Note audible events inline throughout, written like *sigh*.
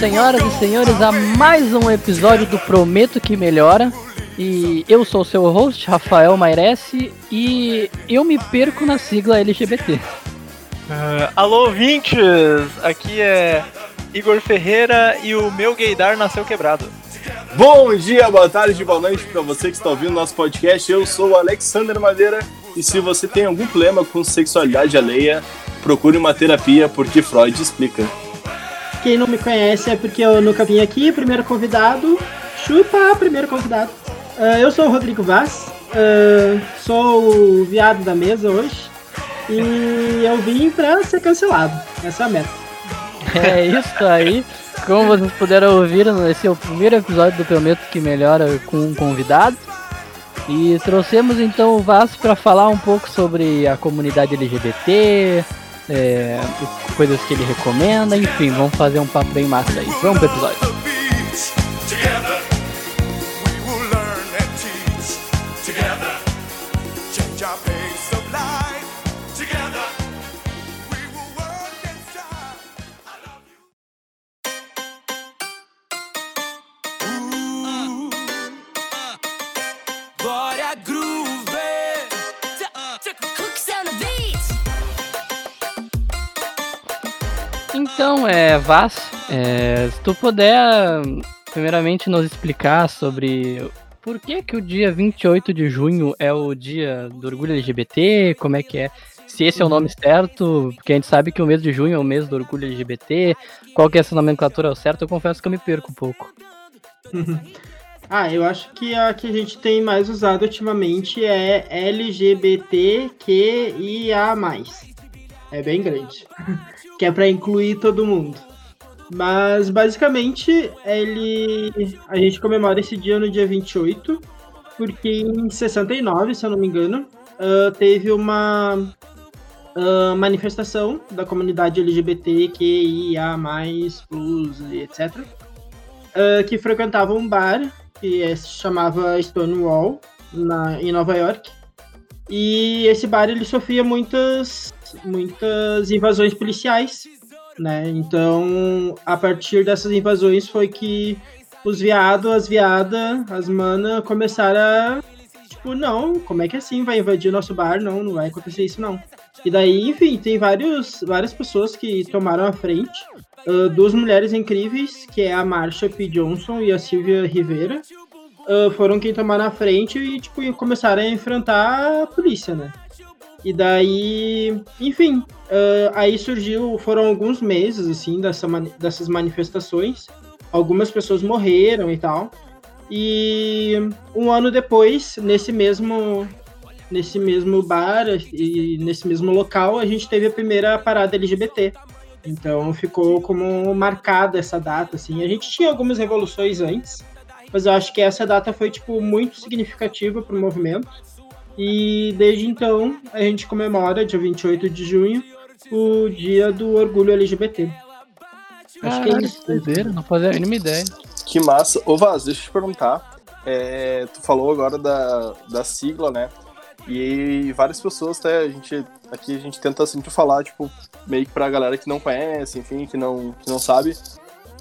senhoras e senhores, a mais um episódio do Prometo que Melhora. E eu sou o seu host, Rafael Mairesse, e eu me perco na sigla LGBT. Uh, alô, ouvintes! Aqui é Igor Ferreira e o meu gaydar nasceu quebrado. Bom dia, boa tarde, boa noite para você que está ouvindo nosso podcast. Eu sou o Alexander Madeira e se você tem algum problema com sexualidade alheia, procure uma terapia porque Freud explica. Quem não me conhece é porque eu nunca vim aqui, primeiro convidado. Chupa, primeiro convidado. Uh, eu sou o Rodrigo Vaz, uh, sou o viado da mesa hoje e eu vim pra ser cancelado. Essa é a meta. É isso aí. Como vocês puderam ouvir, esse é o primeiro episódio do Prometo que Melhora com um convidado. E trouxemos então o Vaz para falar um pouco sobre a comunidade LGBT, é, coisas que ele recomenda, enfim, vamos fazer um papo bem massa aí. Vamos pro episódio. Então, é, Vaz, é, se tu puder primeiramente nos explicar sobre por que que o dia 28 de junho é o dia do orgulho LGBT, como é que é, se esse é o nome uhum. certo, porque a gente sabe que o mês de junho é o mês do orgulho LGBT, qual que é essa nomenclatura certa, eu confesso que eu me perco um pouco. *laughs* ah, eu acho que a que a gente tem mais usado ultimamente é LGBTQIA+. É bem grande. *laughs* que é para incluir todo mundo. Mas basicamente ele a gente comemora esse dia no dia 28, porque em 69, se eu não me engano, uh, teve uma uh, manifestação da comunidade LGBTQIA+, plus, etc., uh, que frequentava um bar que se chamava Stonewall, na, em Nova York. E esse bar ele sofria muitas muitas invasões policiais, né? Então, a partir dessas invasões foi que os viados, as viadas, as manas começaram a tipo, não, como é que assim vai invadir nosso bar? Não, não vai acontecer isso não. E daí, enfim, tem vários, várias pessoas que tomaram a frente. Uh, duas mulheres incríveis, que é a Marsha P. Johnson e a Silvia Rivera, uh, foram quem tomaram a frente e, tipo, começaram a enfrentar a polícia, né? E daí, enfim, uh, aí surgiu, foram alguns meses, assim, dessa, dessas manifestações. Algumas pessoas morreram e tal. E um ano depois, nesse mesmo, nesse mesmo bar e nesse mesmo local, a gente teve a primeira parada LGBT. Então ficou como marcada essa data, assim. A gente tinha algumas revoluções antes, mas eu acho que essa data foi, tipo, muito significativa para o movimento. E desde então a gente comemora, dia 28 de junho, o dia do orgulho LGBT. Acho que é isso. Doideira, não fazia a mínima ideia. Que massa. Ô Vaz, deixa eu te perguntar. É, tu falou agora da, da sigla, né? E várias pessoas, até a gente aqui a gente tenta sempre falar, tipo, meio que pra galera que não conhece, enfim, que não, que não sabe.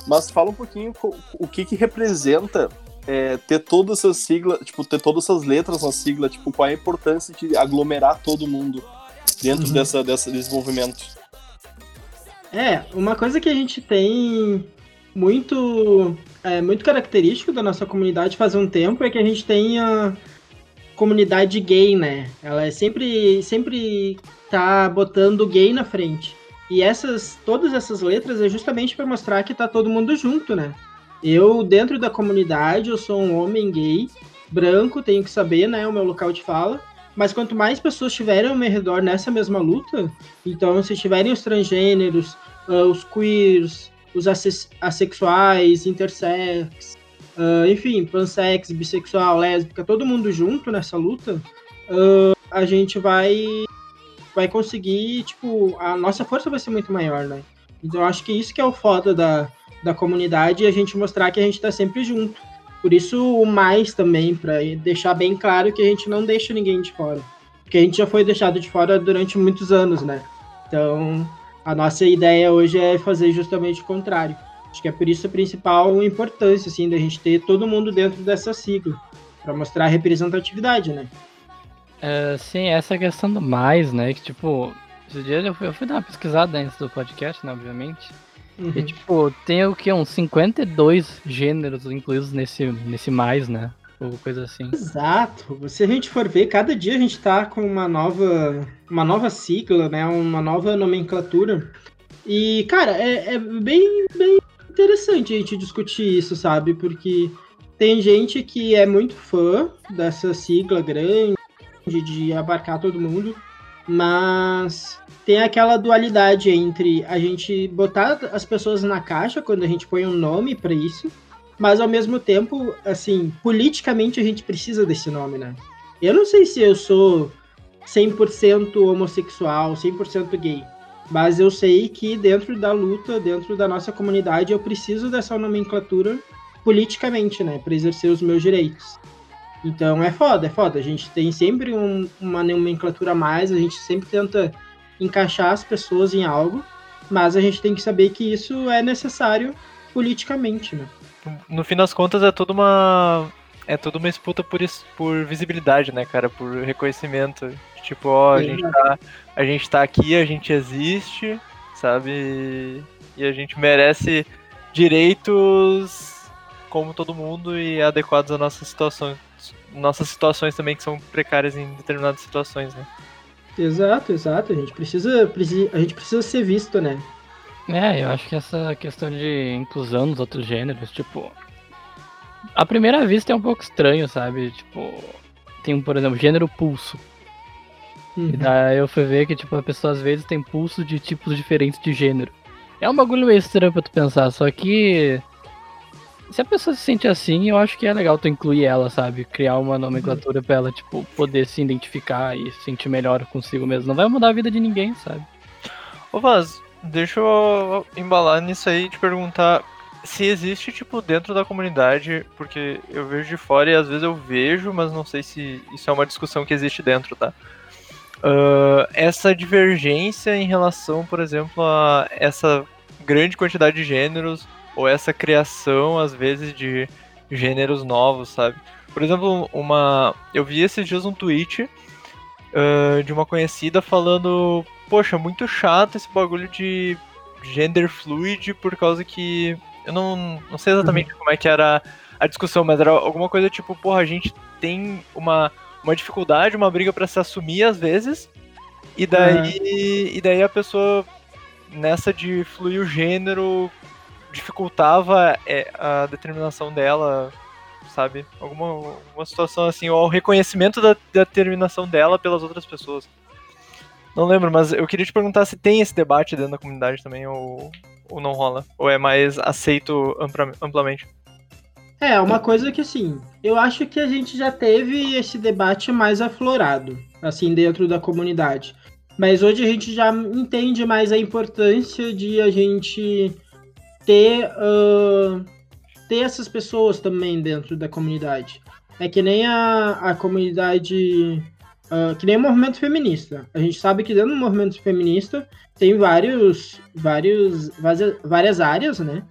Mas fala um pouquinho o que que representa é, ter todas essas siglas, tipo, ter todas essas letras na sigla, tipo, qual é a importância de aglomerar todo mundo dentro uhum. dessa, dessa desenvolvimento? É, uma coisa que a gente tem muito, é, muito característico da nossa comunidade faz um tempo é que a gente tem a comunidade gay, né? Ela é sempre, sempre tá botando gay na frente. E essas, todas essas letras é justamente para mostrar que tá todo mundo junto, né? Eu, dentro da comunidade, eu sou um homem gay, branco, tenho que saber, né, o meu local de fala. Mas quanto mais pessoas tiverem ao meu redor nessa mesma luta, então se tiverem os transgêneros, uh, os queers, os assexuais, intersex, uh, enfim, pansex, bissexual, lésbica, todo mundo junto nessa luta, uh, a gente vai vai conseguir, tipo, a nossa força vai ser muito maior, né? Então acho que isso que é o foda da, da comunidade e a gente mostrar que a gente está sempre junto. Por isso o mais também, para deixar bem claro que a gente não deixa ninguém de fora. Porque a gente já foi deixado de fora durante muitos anos, né? Então, a nossa ideia hoje é fazer justamente o contrário. Acho que é por isso a principal importância, assim, da gente ter todo mundo dentro dessa sigla, para mostrar a representatividade, né? É, sim, essa questão do mais, né? Que tipo, esses dias eu fui, eu fui dar uma pesquisada antes do podcast, né, obviamente. Uhum. E tipo, tem o que? Uns 52 gêneros incluídos nesse, nesse mais, né? Ou coisa assim. Exato. Se a gente for ver, cada dia a gente tá com uma nova, uma nova sigla, né? Uma nova nomenclatura. E, cara, é, é bem, bem interessante a gente discutir isso, sabe? Porque tem gente que é muito fã dessa sigla grande, de abarcar todo mundo, mas tem aquela dualidade entre a gente botar as pessoas na caixa quando a gente põe um nome para isso, mas ao mesmo tempo, assim, politicamente a gente precisa desse nome, né? Eu não sei se eu sou 100% homossexual, 100% gay, mas eu sei que dentro da luta, dentro da nossa comunidade, eu preciso dessa nomenclatura politicamente, né, para exercer os meus direitos. Então é foda, é foda. A gente tem sempre um, uma nomenclatura a mais, a gente sempre tenta encaixar as pessoas em algo, mas a gente tem que saber que isso é necessário politicamente, né? No fim das contas é toda uma é toda uma disputa por, por visibilidade, né, cara, por reconhecimento. Tipo, ó, a gente, tá, a gente tá aqui, a gente existe, sabe? E a gente merece direitos como todo mundo e adequados à nossa situação. Nossas situações também que são precárias em determinadas situações, né? Exato, exato. A gente precisa, precisa, a gente precisa ser visto, né? É, eu acho que essa questão de inclusão nos outros gêneros, tipo. À primeira vista é um pouco estranho, sabe? Tipo, tem, por exemplo, gênero pulso. Uhum. E daí eu fui ver que, tipo, a pessoa às vezes tem pulso de tipos diferentes de gênero. É um bagulho meio estranho pra tu pensar, só que. Se a pessoa se sente assim, eu acho que é legal tu incluir ela, sabe? Criar uma nomenclatura pra ela, tipo, poder se identificar e se sentir melhor consigo mesmo. Não vai mudar a vida de ninguém, sabe? Ô Vaz, deixa eu embalar nisso aí e te perguntar se existe, tipo, dentro da comunidade, porque eu vejo de fora e às vezes eu vejo, mas não sei se isso é uma discussão que existe dentro, tá? Uh, essa divergência em relação, por exemplo, a essa grande quantidade de gêneros ou essa criação, às vezes, de gêneros novos, sabe? Por exemplo, uma. Eu vi esses dias um tweet uh, de uma conhecida falando: Poxa, muito chato esse bagulho de gender fluid, por causa que. Eu não, não sei exatamente como é que era a discussão, mas era alguma coisa tipo: Porra, a gente tem uma uma dificuldade, uma briga para se assumir às vezes. E daí, uhum. e daí a pessoa, nessa de fluir o gênero, dificultava é, a determinação dela, sabe? Alguma, alguma situação assim, ou o reconhecimento da, da determinação dela pelas outras pessoas. Não lembro, mas eu queria te perguntar se tem esse debate dentro da comunidade também, ou, ou não rola? Ou é mais aceito ampla, amplamente? É, uma coisa que assim, eu acho que a gente já teve esse debate mais aflorado, assim, dentro da comunidade. Mas hoje a gente já entende mais a importância de a gente ter, uh, ter essas pessoas também dentro da comunidade. É que nem a, a comunidade. Uh, que nem o movimento feminista. A gente sabe que dentro do movimento feminista tem vários, vários, várias áreas, né?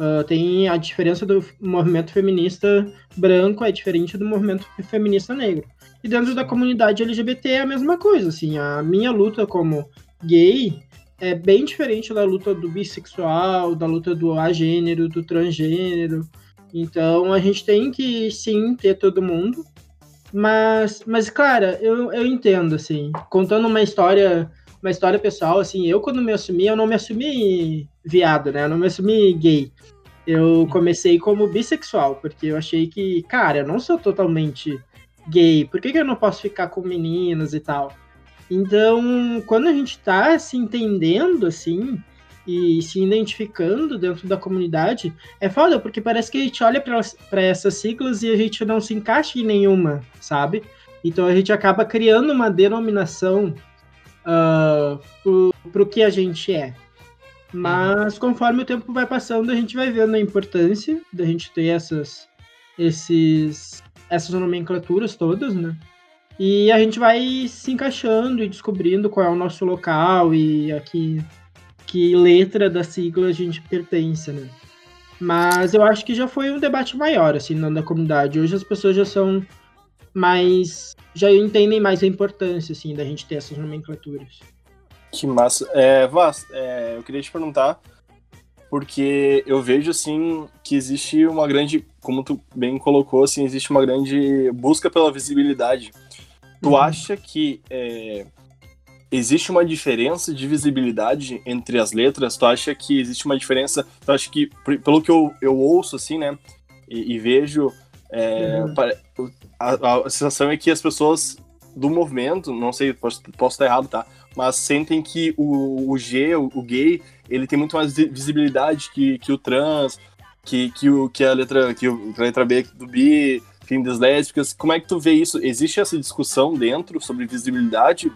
Uh, tem a diferença do movimento feminista branco é diferente do movimento feminista negro. E dentro da comunidade LGBT é a mesma coisa, assim, a minha luta como gay é bem diferente da luta do bissexual, da luta do agênero, do transgênero. Então a gente tem que sim ter todo mundo. Mas, mas cara, eu, eu entendo, assim, contando uma história, uma história pessoal, assim, eu quando me assumi, eu não me assumi viado, né? Eu não me assumi gay. Eu comecei como bissexual, porque eu achei que, cara, eu não sou totalmente gay, por que, que eu não posso ficar com meninos e tal? Então, quando a gente tá se entendendo assim e se identificando dentro da comunidade, é foda, porque parece que a gente olha para essas siglas e a gente não se encaixa em nenhuma, sabe? Então a gente acaba criando uma denominação uh, pro, pro que a gente é. Mas conforme o tempo vai passando, a gente vai vendo a importância da gente ter essas, esses, essas nomenclaturas todas, né? E a gente vai se encaixando e descobrindo qual é o nosso local e a que, que letra da sigla a gente pertence, né? Mas eu acho que já foi um debate maior, assim, na, comunidade. Hoje as pessoas já são mais. já entendem mais a importância, assim, da gente ter essas nomenclaturas. Que massa. É, Vaz, é, eu queria te perguntar, porque eu vejo, assim, que existe uma grande, como tu bem colocou, assim, existe uma grande busca pela visibilidade. Tu acha que é, existe uma diferença de visibilidade entre as letras? Tu acha que existe uma diferença? Tu acha que, pelo que eu, eu ouço, assim, né, e, e vejo, é, Uhum. a, a sensação é que as pessoas do movimento, não sei, posso, posso estar errado, tá? Mas sentem que o, o G, o, o gay, ele tem muito mais vi- visibilidade que, que o trans, que, que, o, que a letra que a letra B do bi, enfim, das lésbicas. Como é que tu vê isso? Existe essa discussão dentro sobre visibilidade?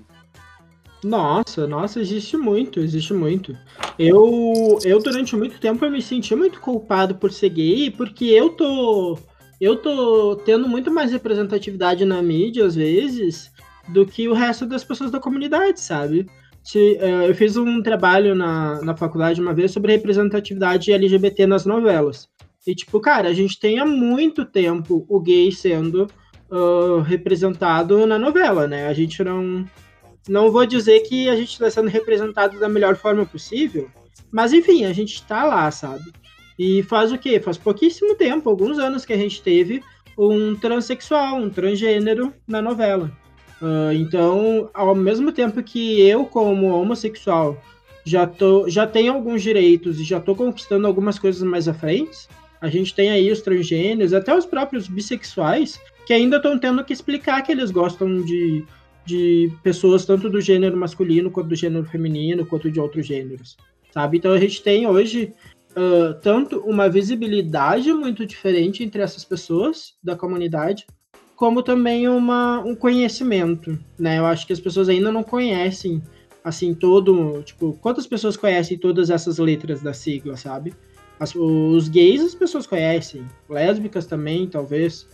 Nossa, nossa, existe muito, existe muito. Eu, eu durante muito tempo eu me senti muito culpado por ser gay, porque eu tô eu tô tendo muito mais representatividade na mídia às vezes do que o resto das pessoas da comunidade, sabe? Se, eh, eu fiz um trabalho na, na faculdade uma vez sobre representatividade LGBT nas novelas. E tipo, cara, a gente tem há muito tempo o gay sendo ah, representado na novela, né? A gente não não vou dizer que a gente está sendo representado da melhor forma possível, mas enfim, a gente está lá, sabe? E faz o quê? Faz pouquíssimo tempo, alguns anos que a gente teve um transexual, um transgênero na novela. Ah, então, ao mesmo tempo que eu, como homossexual, já, tô, já tenho alguns direitos e já tô conquistando algumas coisas mais à frente, a gente tem aí os transgêneros, até os próprios bissexuais, que ainda estão tendo que explicar que eles gostam de, de pessoas tanto do gênero masculino quanto do gênero feminino, quanto de outros gêneros, sabe? Então a gente tem hoje uh, tanto uma visibilidade muito diferente entre essas pessoas da comunidade, como também uma, um conhecimento, né? Eu acho que as pessoas ainda não conhecem, assim, todo, tipo, quantas pessoas conhecem todas essas letras da sigla, sabe? As, os gays as pessoas conhecem, lésbicas também, talvez,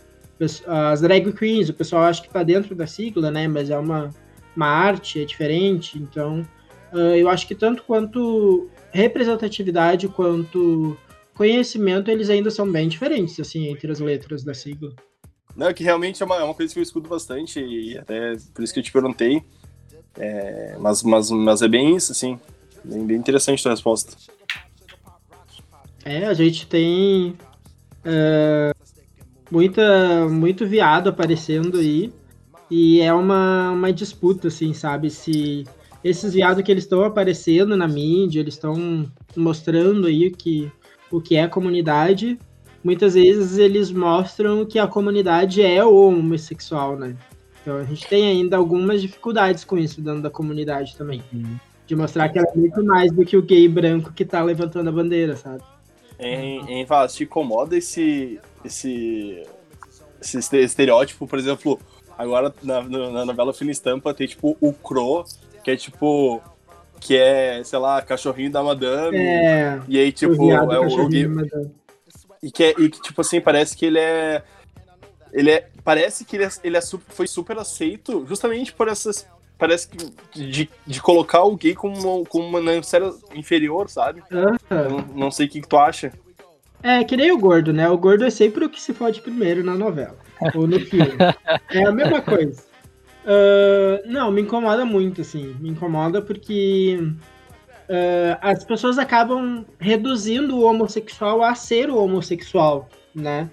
as drag queens, o pessoal acha que tá dentro da sigla, né? Mas é uma, uma arte, é diferente. Então, uh, eu acho que tanto quanto representatividade quanto conhecimento, eles ainda são bem diferentes, assim, entre as letras da sigla. Não, que realmente é uma, é uma coisa que eu escuto bastante e até por isso que eu te perguntei. É, mas, mas, mas é bem isso, assim. Bem, bem interessante a tua resposta. É, a gente tem uh, muita, muito viado aparecendo aí. E é uma, uma disputa, assim, sabe? Se esses viados que eles estão aparecendo na mídia, eles estão mostrando aí que, o que é a comunidade. Muitas vezes eles mostram que a comunidade é o homossexual, né? Então a gente tem ainda algumas dificuldades com isso dentro da comunidade também. Uhum. De mostrar que ela é muito mais do que o gay branco que tá levantando a bandeira, sabe? Em, em te incomoda esse, esse, esse este- estereótipo, por exemplo, agora na, na novela Fina Estampa tem tipo o Cro, que é tipo. Que é, sei lá, cachorrinho da madame. É. E aí, tipo, o é o, o. E que, é, e que, tipo assim, parece que ele é. Ele é. Parece que ele, é, ele é foi super aceito justamente por essas. Parece que. De, de colocar o gay como uma, como uma necessária inferior, sabe? Não, não sei o que, que tu acha. É, que nem o gordo, né? O gordo é sempre o que se fode primeiro na novela. ou no filme. É a mesma coisa. Ah, não, me incomoda muito, assim. Me incomoda porque ah, as pessoas acabam reduzindo o homossexual a ser o homossexual, né?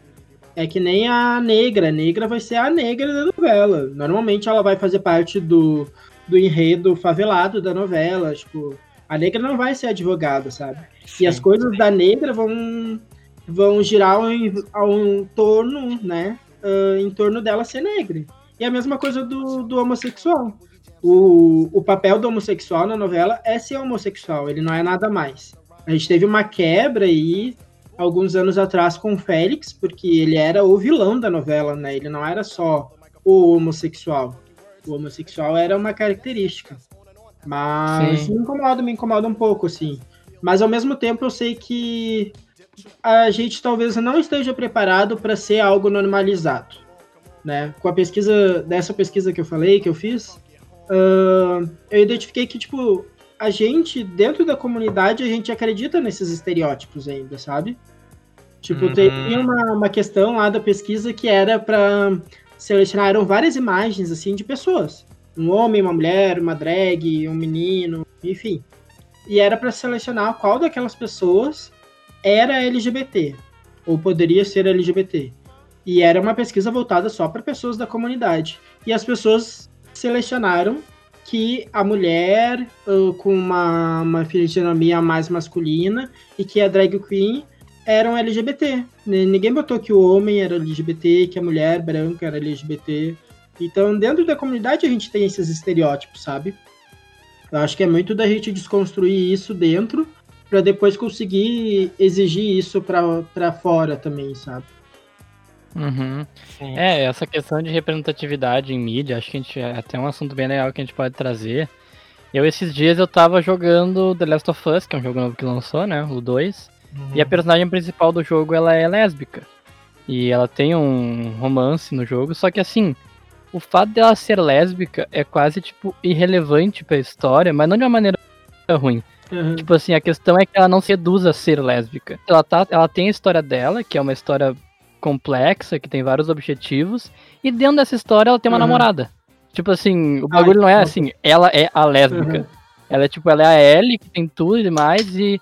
É que nem a negra. A negra vai ser a negra da novela. Normalmente ela vai fazer parte do, do enredo favelado da novela. Tipo, a negra não vai ser advogada, sabe? E as coisas da negra vão, vão girar ao, em- ao em torno, né? ah, em torno dela ser negra. E a mesma coisa do, do homossexual. O, o papel do homossexual na novela é ser homossexual, ele não é nada mais. A gente teve uma quebra aí alguns anos atrás com o Félix, porque ele era o vilão da novela, né? Ele não era só o homossexual. O homossexual era uma característica. Mas Sim. me incomoda, me incomoda um pouco, assim. Mas ao mesmo tempo eu sei que a gente talvez não esteja preparado para ser algo normalizado, né? Com a pesquisa dessa pesquisa que eu falei, que eu fiz, ah, eu identifiquei que tipo a gente dentro da comunidade a gente acredita nesses estereótipos ainda, sabe? Tipo, Uhum. tem uma, uma questão lá da pesquisa que era para selecionaram várias imagens assim de pessoas. Um homem, uma mulher, uma drag, um menino, enfim. E era para selecionar qual daquelas pessoas era LGBT ou poderia ser LGBT. E era uma pesquisa voltada só para pessoas da comunidade. E as pessoas selecionaram que a mulher uh, com uma, uma fisionomia mais masculina e que a drag queen eram LGBT. N- Ninguém botou que o homem era LGBT, que a mulher branca era LGBT. Então, dentro da comunidade, a gente tem esses estereótipos, sabe? Eu acho que é muito da gente desconstruir isso dentro para depois conseguir exigir isso para fora também, sabe? Uhum. É, essa questão de representatividade em mídia, acho que a gente é até um assunto bem legal que a gente pode trazer. Eu, esses dias, eu tava jogando The Last of Us, que é um jogo novo que lançou, né? O 2. Uhum. E a personagem principal do jogo, ela é lésbica. E ela tem um romance no jogo, só que assim, o fato dela ser lésbica é quase, tipo, irrelevante pra história, mas não de uma maneira ruim. Uhum. Tipo assim, a questão é que ela não seduz a ser lésbica. Ela, tá, ela tem a história dela, que é uma história complexa, que tem vários objetivos, e dentro dessa história ela tem uma Uhum. namorada. Tipo assim, o bagulho não é Ai, assim, ela é a lésbica. Uhum. Ela é tipo, ela é a Ellie, que tem tudo e demais, e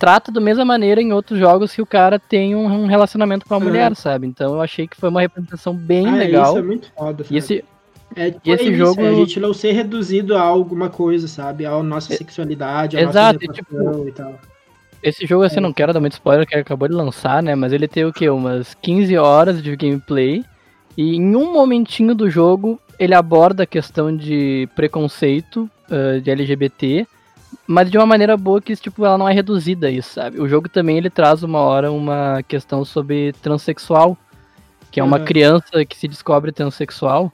trata da mesma maneira em outros jogos que o cara tem um, relacionamento com a Uhum. mulher, sabe? Então eu achei que foi uma representação bem Ah, legal. Isso é muito foda, E sabe? esse, É, tipo, E esse é jogo- é a gente não ser reduzido a alguma coisa, sabe? A nossa É- sexualidade, a Exato, nossa e, tipo, e tal. esse jogo, assim, É. não quero dar muito spoiler, que acabou de lançar, né? Mas ele tem o quê? Umas 15 horas de gameplay. E em um momentinho do jogo, ele aborda a questão de preconceito ah, de LGBT, mas de uma maneira boa que, tipo, ela não é reduzida a isso, sabe? O jogo também, ele traz uma hora uma questão sobre transexual, que é uma Uhum. criança que se descobre transexual.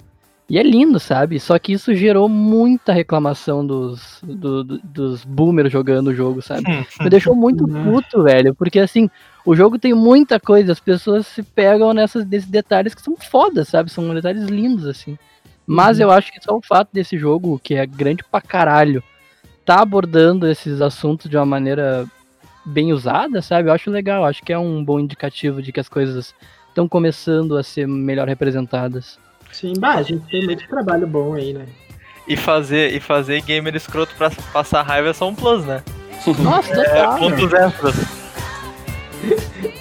E é lindo, sabe? Só que isso gerou muita reclamação dos, do- do- dos boomers jogando o jogo, sabe? *laughs* Me deixou muito Uhum. puto, velho. Porque assim, o jogo tem muita coisa, as pessoas se pegam nessas, desses detalhes que são fodas, sabe? São detalhes lindos, assim. Mas Uhum. eu acho que só o fato desse jogo, que é grande pra caralho, tá abordando esses assuntos de uma maneira bem usada, sabe? Eu acho legal, acho que é um bom indicativo de que as coisas estão começando a ser melhor representadas. Sim, bah, a gente tem muito trabalho bom aí, né? E fazer, e fazer gamer escroto pra passar raiva é só um plus, né? Nossa, É, total. pontos extras. *laughs*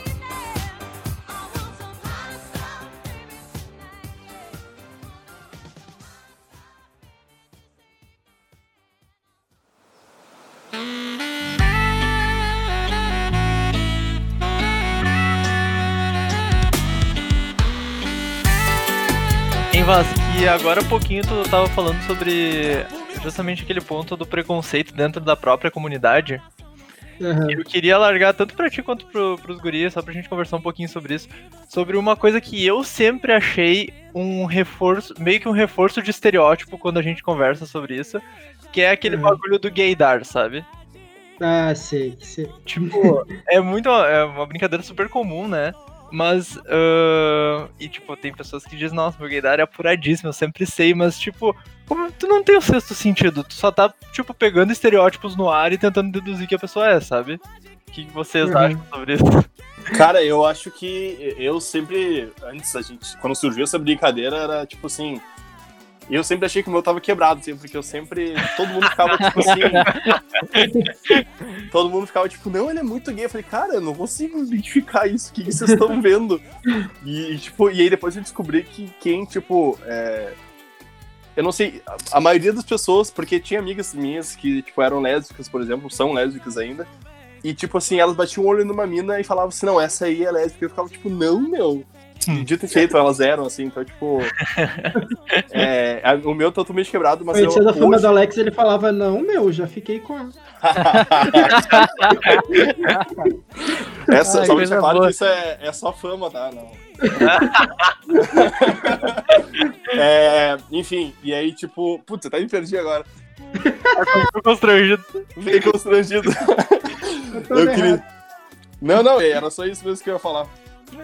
Vaz, e agora há pouquinho tu tava falando sobre justamente aquele ponto do preconceito dentro da própria comunidade. Aham. Eu queria largar tanto pra ti quanto pro, pros guris, só pra gente conversar um pouquinho sobre isso. Sobre uma coisa que eu sempre achei um reforço, meio que um reforço de estereótipo quando a gente conversa sobre isso, que é aquele Uhum. bagulho do gaydar, sabe? Ah, sei, sei. Tipo, é muito. É uma brincadeira super comum, né? Mas. ahn, e, tipo, tem pessoas que dizem, nossa, meu gaydar é apuradíssimo, eu sempre sei, mas, tipo, como tu não tem o sexto sentido, tu só tá, tipo, pegando estereótipos no ar e tentando deduzir que a pessoa é, sabe? O que que vocês Uhum. acham sobre isso? *laughs* Cara, eu acho que eu sempre, antes, a gente, quando surgiu essa brincadeira, era tipo assim. Eu sempre achei que o meu tava quebrado, assim, porque eu sempre. Todo mundo ficava tipo assim. *laughs* todo mundo ficava tipo, não, ele é muito gay. Eu falei, cara, eu não consigo identificar isso, o que, que vocês estão vendo? E, tipo, e aí depois eu descobri que quem, tipo. é, Eu não sei, a, a maioria das pessoas, porque tinha amigas minhas que, tipo, eram lésbicas, por exemplo, são lésbicas ainda. E, tipo assim, elas batiam o olho numa mina e falavam assim, não, essa aí é lésbica. Eu ficava, tipo, não, meu. Hum. Dito e feito, elas eram, assim, então, tipo. *laughs* é, a- o meu tá totalmente quebrado, mas eu. Conhecendo a fama hoje- do Alex, ele falava, não, meu, já fiquei com. *laughs* Essa, Ai, só claro boa. que isso é, é só fama, tá? Não. *laughs* É, enfim, e aí, tipo, putz, até me perdi agora. Tô constrangido. Fiquei constrangido. Eu Eu errado. queria. Não, não, era só isso mesmo que eu ia falar.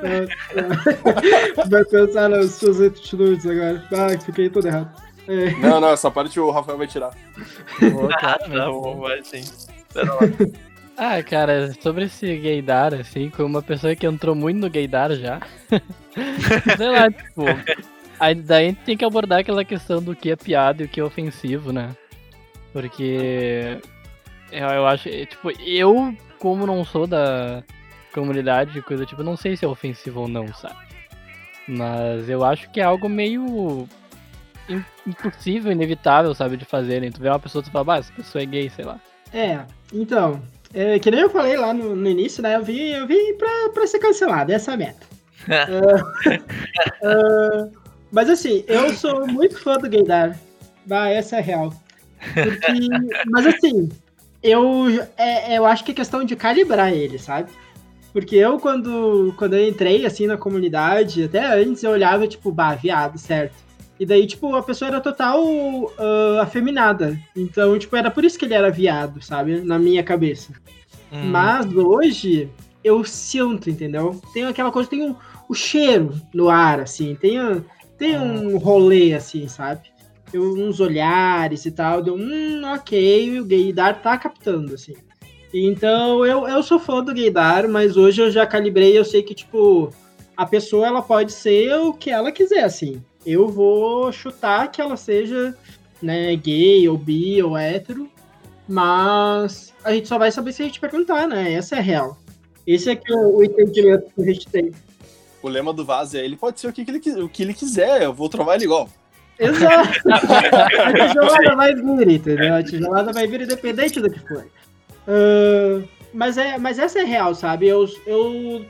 É. Vai pensar nas suas atitudes agora. Ah, fiquei todo errado. É, Não, não, essa parte o Rafael vai tirar. *laughs* Ah, tá bom, vai sim. Pera lá. *laughs* Ah, cara, sobre esse gaydar, assim, como uma pessoa que entrou muito no gaydar já. *laughs* Sei lá, tipo. Aí daí a gente tem que abordar aquela questão do que é piada e o que é ofensivo, né? Porque eu, eu acho, tipo, eu, como não sou da comunidade coisa tipo, não sei se é ofensivo ou não, sabe? Mas eu acho que é algo meio im- impossível, inevitável, sabe, de fazer, né? Tu vê uma pessoa e tu fala, bah, essa pessoa é gay, sei lá. É, então, é, que nem eu falei lá no, no início, né? Eu vim, eu vim pra, pra ser cancelado, essa é a meta. *laughs* Ah, *laughs* ah, mas assim, eu sou muito fã do Gaydar. Bah, essa é real. Porque, mas assim, eu, é, eu acho que é questão de calibrar ele, sabe? Porque eu, quando, quando eu entrei, assim, na comunidade, até antes eu olhava, tipo, bah, viado, certo? E daí, tipo, a pessoa era total ah, afeminada. Então, tipo, era por isso que ele era viado, sabe? Na minha cabeça. Hum. Mas hoje eu sinto, entendeu? Tem aquela coisa, tem um, o cheiro no ar, assim, tem, a- tem um rolê, assim, sabe? Eu, uns olhares e tal, deu, hum, ok, o gaydar tá captando, assim. Então eu, eu sou fã do gaydar, mas hoje eu já calibrei, eu sei que, tipo, a pessoa ela pode ser o que ela quiser, assim. Eu vou chutar que ela seja, né, gay ou bi ou hétero, mas a gente só vai saber se a gente perguntar, né? Essa é a real. Esse é que é o entendimento que a gente tem. O lema do Vaz é: ele pode ser o que, ele, o que ele quiser, eu vou trovar ele igual. Exato. *laughs* a tijolada vai vir, entendeu? A tijolada vai vir independente do que for. Ah, mas, é, mas essa é real, sabe? Eu, eu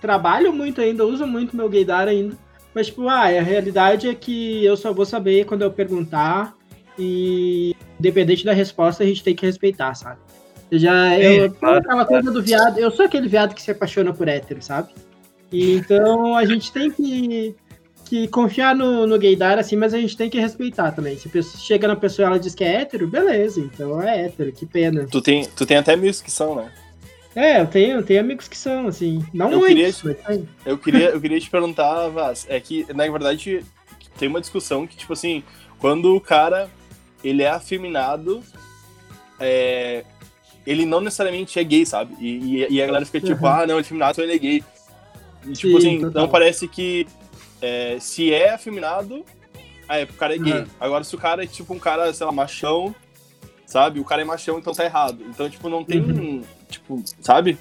trabalho muito ainda, uso muito meu gaydar ainda. Mas, tipo, ah, a realidade é que eu só vou saber quando eu perguntar. E independente da resposta, a gente tem que respeitar, sabe? Eu já, eu, Sim, claro, aquela coisa do viado, eu sou aquele viado que se apaixona por hétero, sabe? E, então a gente tem que, que confiar no, no gaydar, assim, mas a gente tem que respeitar também. Se pessoa, chega na pessoa e ela diz que é hétero, beleza, então é hétero, que pena. Tu tem, tu tem até amigos que são, né? É, eu tenho, eu tenho amigos que são, assim, não Eu muitos, queria- mas tem. Eu queria, *laughs* eu queria te perguntar, Vaz, é que, na verdade, tem uma discussão que, tipo assim, quando o cara, ele é afeminado, é, ele não necessariamente é gay, sabe? E, e- e a galera fica tipo, Uhum. ah, não, ele é afeminado, então ele é gay. E, tipo Sim, assim, total. não parece que é, se é afeminado, aí o cara é gay. Uhum. Agora, se o cara é tipo um cara, sei lá, machão, sabe? O cara é machão, então tá errado. Então, tipo, não tem, Uhum. tipo, sabe?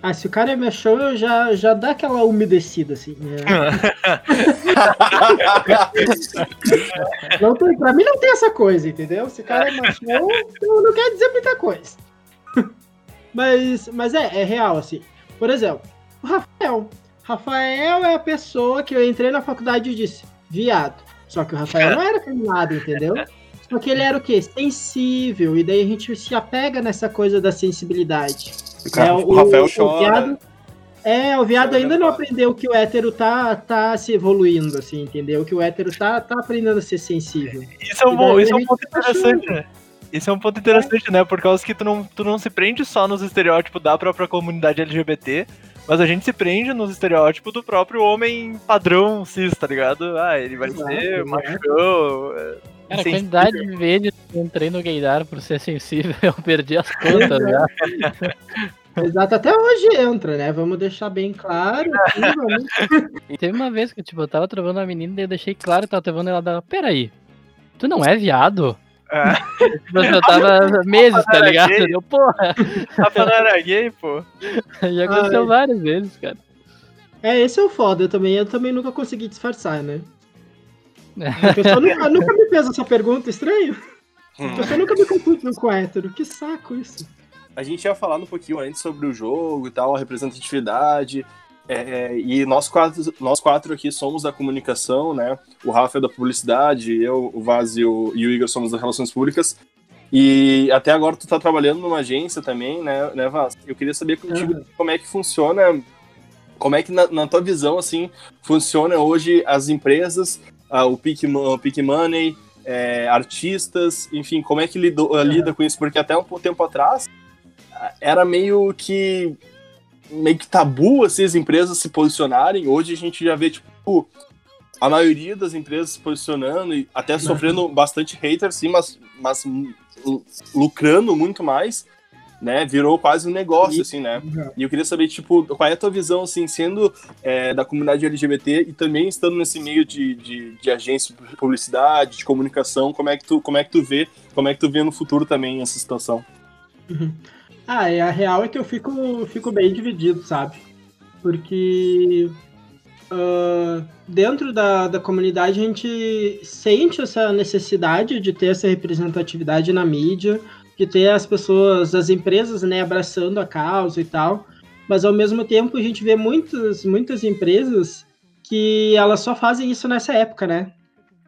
Ah, se o cara é mexão, eu já, já dá aquela umedecida, assim. né? *laughs* Não tem, pra mim não tem essa coisa, entendeu? Se o cara é machão, não, não quer dizer muita coisa. *laughs* Mas, mas é, é real, assim. Por exemplo, o Rafael. Rafael é a pessoa que eu entrei na faculdade e disse, viado. Só que o Rafael não era feminado, entendeu? *laughs* Só que ele era o quê? Sensível. E daí a gente se apega nessa coisa da sensibilidade. É, o, Rafael chora. viado- é, o viado ainda não aprendeu que o hétero tá, tá se evoluindo, assim, entendeu? Que o hétero tá, tá aprendendo a ser sensível. Isso é um, bom- isso é um ponto tá interessante, né? Isso é um ponto interessante, né? Por causa que tu não, tu não se prende só nos estereótipos da própria comunidade LGBT, mas a gente se prende nos estereótipos do próprio homem padrão cis, tá ligado? Ah, ele vai Exato, ser machão. é, Cara, a quantidade de vezes que eu entrei no gaydar por ser sensível, *laughs* eu perdi as contas já. *laughs* Exato, até hoje entra, né? Vamos deixar bem claro. aqui, vamos- *laughs* Teve uma vez que, tipo, eu tava travando a menina e eu deixei claro que tava travando ela dela. Peraí, tu não é viado? É. Tipo, eu tava *laughs* meses, tá ligado? gay. Eu, porra, Rafa não era gay, pô. já aconteceu Ai. várias vezes, cara. É, esse é o foda. Eu também, eu também nunca consegui disfarçar, né? *laughs* A pessoa nunca, nunca me fez essa pergunta, estranho. A pessoa nunca me confundiu com hétero. Que saco isso. A gente ia falando um pouquinho antes sobre o jogo e tal, a representatividade. É, e nós quatro, nós quatro aqui somos da comunicação, né? O Rafa é da publicidade, eu, o Vaz e o, e o Igor somos das relações públicas. E até agora tu tá trabalhando numa agência também, né, né Vaz? Eu queria saber contigo Uhum. como é que funciona, como é que na, na tua visão, assim, funciona hoje as empresas, ah, o Pick, o Pick Money, é, artistas, enfim, como é que lido, lida com isso? Porque até um tempo atrás era meio que meio que tabu assim, as empresas se posicionarem. Hoje a gente já vê tipo a maioria das empresas se posicionando e até sofrendo bastante hater, sim, mas, mas lu- lucrando muito mais. né? Virou quase um negócio, assim, né? Uhum. E eu queria saber, tipo, qual é a tua visão, assim, sendo é, da comunidade LGBT e também estando nesse meio de, de, de agência de publicidade, de comunicação, como é que tu, como é que tu vê, como é que tu vê no futuro também essa situação? Ah, e a real é que eu fico, fico bem dividido, sabe? Porque ah, dentro da, da comunidade a gente sente essa necessidade de ter essa representatividade na mídia, de ter as pessoas, as empresas, né, abraçando a causa e tal. Mas ao mesmo tempo a gente vê muitas, muitas empresas que elas só fazem isso nessa época, né?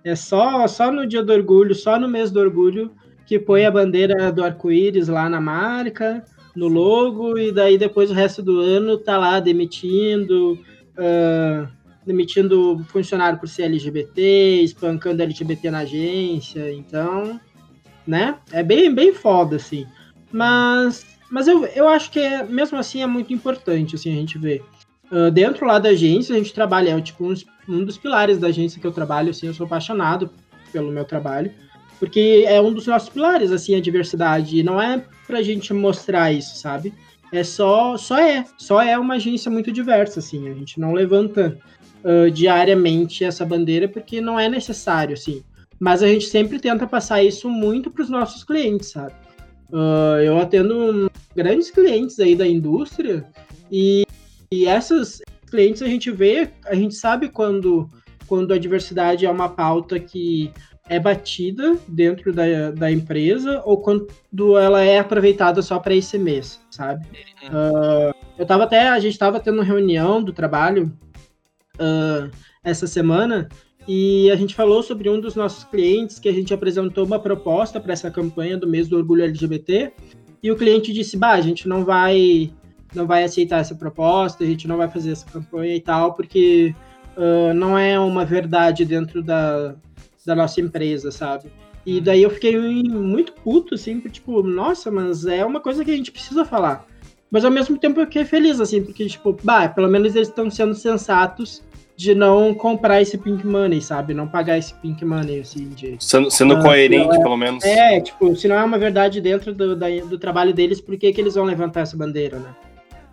É só, só no dia do orgulho, só no mês do orgulho, que põe a bandeira do arco-íris lá na marca, no logo, e daí depois o resto do ano tá lá demitindo, ah, demitindo funcionário por ser LGBT, espancando LGBT na agência, então, né? É bem, bem foda, assim. Mas, mas eu, eu acho que é, mesmo assim é muito importante, assim, a gente ver. Ah, dentro lá da agência, a gente trabalha, é tipo um, um dos pilares da agência que eu trabalho, assim, eu sou apaixonado pelo meu trabalho, porque é um dos nossos pilares, assim, a diversidade, não é pra gente mostrar isso, sabe? É só, só é, só é uma agência muito diversa, assim, a gente não levanta ah, diariamente essa bandeira porque não é necessário, assim, mas a gente sempre tenta passar isso muito pros nossos clientes, sabe? Ah, eu atendo grandes clientes aí da indústria e, e essas clientes a gente vê, a gente sabe quando, quando a diversidade é uma pauta que é batida dentro da, da empresa ou quando ela é aproveitada só para esse mês, sabe? Ah, eu tava até, a gente tava tendo reunião do trabalho ah, essa semana e a gente falou sobre um dos nossos clientes que a gente apresentou uma proposta para essa campanha do mês do orgulho LGBT e o cliente disse: "Bah, a gente não vai não vai aceitar essa proposta, a gente não vai fazer essa campanha e tal, porque ah, não é uma verdade dentro da, da nossa empresa, sabe? E daí eu fiquei muito puto, assim, porque, tipo, nossa, mas é uma coisa que a gente precisa falar. Mas ao mesmo tempo eu fiquei feliz, assim, porque, tipo, bah, pelo menos eles estão sendo sensatos de não comprar esse pink money, sabe? Não pagar esse pink money, assim, de... Sendo, sendo Ah, coerente, é. pelo menos. É, tipo, se não é uma verdade dentro do, da- do trabalho deles, por que, que eles vão levantar essa bandeira, né?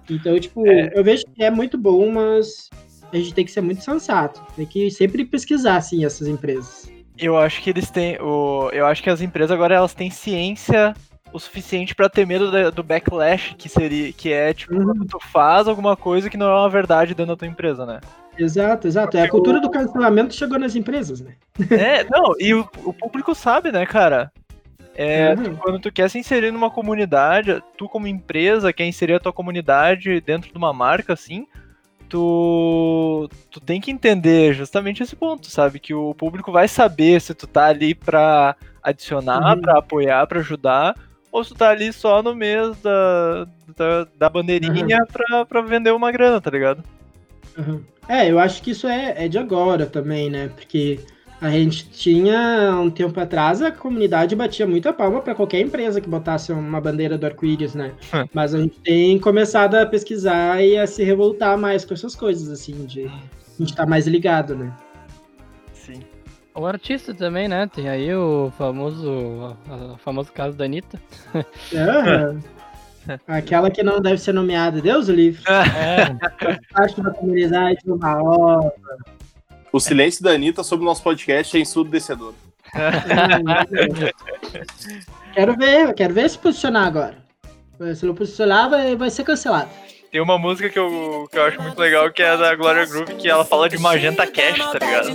Então, tipo, eu vejo que é muito bom, mas a gente tem que ser muito sensato. Tem que sempre pesquisar, assim, essas empresas. Eu acho que eles têm. O, eu acho que as empresas agora elas têm ciência o suficiente pra ter medo da- do backlash que seria. Que é, tipo, Uhum. quando tu faz alguma coisa que não é uma verdade dentro da tua empresa, né? Exato, exato. É a cultura do cancelamento chegou nas empresas, né? *laughs* É, não, e o, o público sabe, né, cara? É, Uhum. tu- quando tu quer se inserir numa comunidade, tu como empresa quer inserir a tua comunidade dentro de uma marca, assim, tu, tu tem que entender justamente esse ponto, sabe? Que o público vai saber se tu tá ali pra adicionar, Uhum. pra apoiar, pra ajudar, ou se tu tá ali só no mês da, da, da bandeirinha pra, pra vender uma grana, tá ligado? Uhum. É, eu acho que isso é, é de agora também, né? Porque a gente tinha, um tempo atrás, a comunidade batia muita palma para qualquer empresa que botasse uma bandeira do arco-íris, né? Hum. Mas a gente tem começado a pesquisar e a se revoltar mais com essas coisas, assim, de a gente tá mais ligado, né? Sim. O artista também, né? Tem aí o famoso, o famoso caso da Anitta. Aham. *laughs* Aquela que não deve ser nomeada, Deus o livre. É, Parte da comunidade, uma hora. O silêncio da Anitta sobre o nosso podcast é ensurdecedor. *laughs* quero ver, quero ver se posicionar agora. Se não posicionar, vai, vai ser cancelado. Tem uma música que eu, que eu acho muito legal que é da Gloria Groove, que ela fala de Magenta Cash, tá ligado?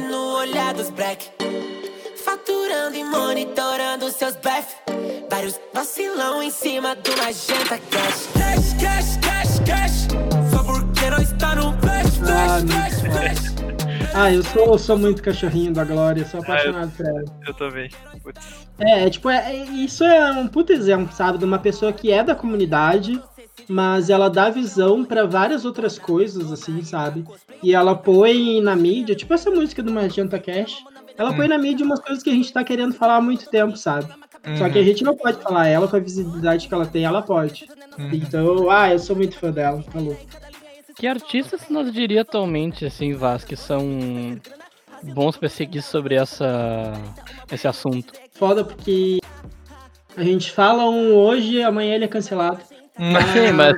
Faturando e monitorando seus. Vários vacilão em cima do magenta cash. Cash, cash, cash, cash. Só porque não está no flash, flash, flash, flash. Ah, eu sou, eu sou muito cachorrinho da Glória, sou apaixonado por ela. Eu também. Putz. É, é, tipo, é, é- isso é um puto exemplo, sabe? De uma pessoa que é da comunidade, mas ela dá visão pra várias outras coisas, assim, sabe? E ela põe na mídia, tipo essa música do Magenta Cash, ela põe na mídia umas coisas que a gente tá querendo falar há muito tempo, sabe? Só que a gente não pode falar, ela com a visibilidade que ela tem, ela pode. Então, ah, eu sou muito fã dela, tá louco. Que artistas nós diria atualmente, assim, Vaz, que são bons pra seguir sobre essa, esse assunto? Foda porque a gente fala um hoje, amanhã ele é cancelado. Sim, mas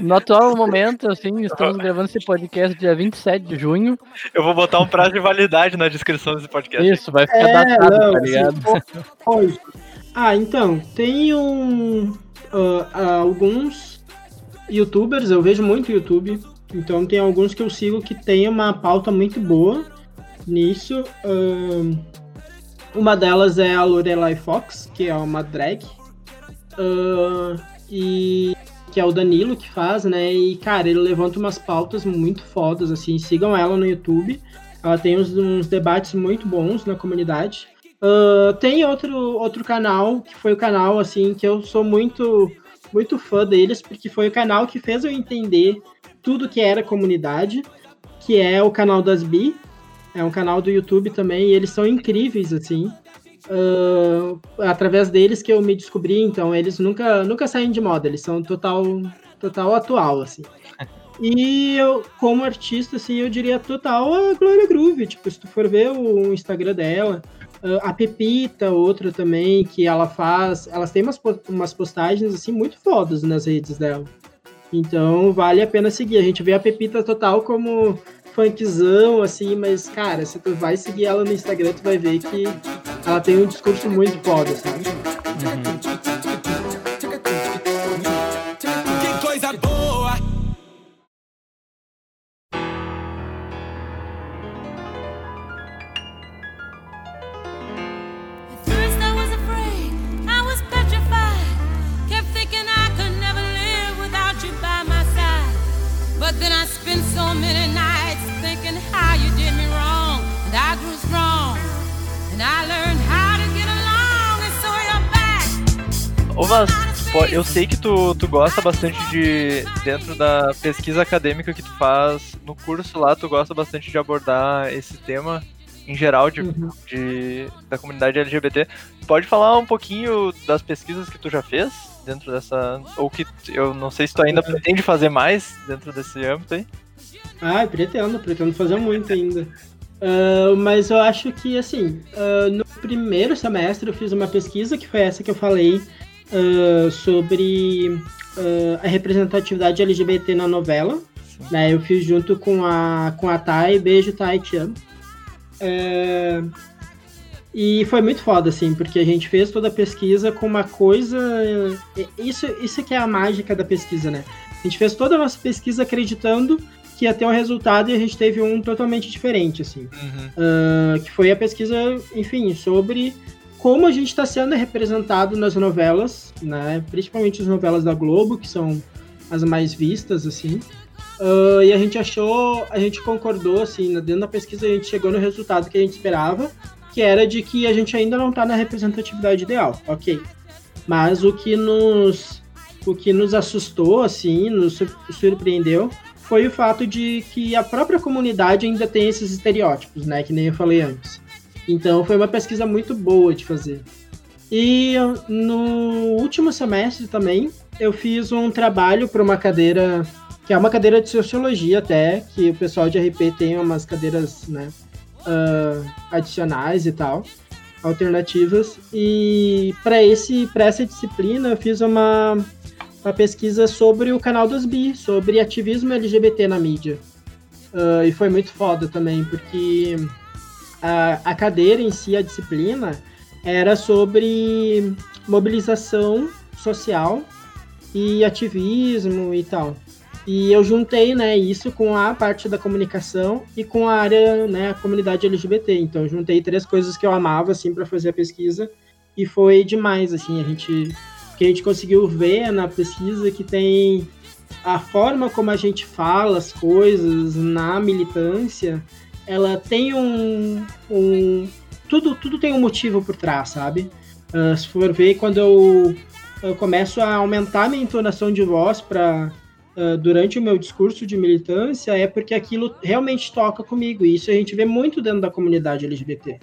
no atual momento, assim, estamos gravando esse podcast dia 27 de junho. Eu vou botar um prazo de validade na descrição desse podcast. Isso, vai ficar É, datado, não, tá ligado? Hoje. Ah, então, tem um, ah, alguns youtubers, eu vejo muito YouTube, então tem alguns que eu sigo que tem uma pauta muito boa nisso. Ahn, uma delas é a Lorelai Fox, que é uma drag, ahn, e que é o Danilo que faz, né? E, cara, ele levanta umas pautas muito fodas, assim, sigam ela no YouTube. Ela tem uns, uns debates muito bons na comunidade. Ah, tem outro, outro canal, que foi o canal, assim, que eu sou muito, muito fã deles, porque foi o canal que fez eu entender tudo que era comunidade, que é o canal das Bi. É um canal do YouTube também, e eles são incríveis, assim. Ah, através deles que eu me descobri, então eles nunca, nunca saem de moda, eles são total, total atual, assim. E eu, como artista, assim, eu diria total a Glória Groove. Tipo, se tu for ver o Instagram dela, ah, a Pepita, outra também, que ela faz. Elas têm umas, umas postagens, assim, muito fodas nas redes dela. Então, vale a pena seguir. A gente vê a Pepita total como funkzão, assim, mas, cara, se tu vai seguir ela no Instagram, tu vai ver que ela tem um discurso muito foda, sabe? Que eu sei que tu, tu gosta bastante de. Dentro da pesquisa acadêmica que tu faz no curso lá, tu gosta bastante de abordar esse tema em geral de, Uhum. de- da comunidade LGBT. Pode falar um pouquinho das pesquisas que tu já fez dentro dessa. Ou que eu não sei se tu ainda pretende fazer mais dentro desse âmbito aí. Ah, pretendo, pretendo fazer muito ainda. Ah, mas eu acho que, assim, ah, no primeiro semestre eu fiz uma pesquisa, que foi essa que eu falei, ah, sobre ah, a representatividade LGBT na novela. Né? Eu fiz junto com a, com a Thay, beijo Thay, te amo. É, E foi muito foda, assim, porque a gente fez toda a pesquisa com uma coisa. Isso, isso que é a mágica da pesquisa, né? A gente fez toda a nossa pesquisa acreditando que ia ter um resultado e a gente teve um totalmente diferente, assim. Ah, que foi a pesquisa, enfim, sobre como a gente está sendo representado nas novelas, né? Principalmente as novelas da Globo, que são as mais vistas, assim. Ah, e a gente achou, a gente concordou, assim, dentro da pesquisa a gente chegou no resultado que a gente esperava, que era de que a gente ainda não está na representatividade ideal, ok. Mas o que nos, o que nos assustou, assim, nos sur- surpreendeu, foi o fato de que a própria comunidade ainda tem esses estereótipos, né? Que nem eu falei antes. Então foi uma pesquisa muito boa de fazer. E no último semestre também eu fiz um trabalho para uma cadeira que é uma cadeira de sociologia até, que o pessoal de RP tem umas cadeiras, né, ah, adicionais e tal, alternativas. E para esse para essa disciplina eu fiz uma uma pesquisa sobre o canal dos bi, sobre ativismo LGBT na mídia. Ah, e foi muito foda também, porque a, a cadeira em si, a disciplina, era sobre mobilização social e ativismo e tal. E eu juntei, né, isso com a parte da comunicação e com a área, né, a comunidade LGBT. Então juntei três coisas que eu amava assim para fazer a pesquisa e foi demais assim, a gente que a gente conseguiu ver na pesquisa que tem a forma como a gente fala as coisas na militância, ela tem um, um tudo tudo tem um motivo por trás, sabe? Ah, se for ver quando eu, eu começo a aumentar minha entonação de voz para durante o meu discurso de militância é porque aquilo realmente toca comigo e isso a gente vê muito dentro da comunidade LGBT,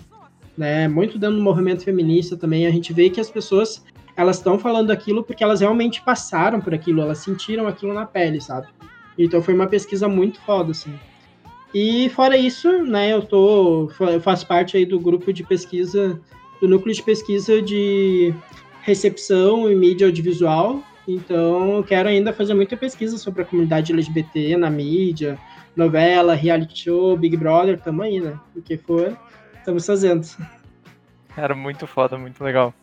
né? Muito dentro do movimento feminista também a gente vê que as pessoas elas estão falando aquilo porque elas realmente passaram por aquilo, elas sentiram aquilo na pele, sabe? Então foi uma pesquisa muito foda, assim. E fora isso, né, eu tô, eu faço parte aí do grupo de pesquisa, do núcleo de pesquisa de recepção e mídia audiovisual Então, eu quero ainda fazer muita pesquisa sobre a comunidade LGBT na mídia, novela, reality show, Big Brother, tamo aí, né? O que for, estamos fazendo. Era muito foda, muito legal.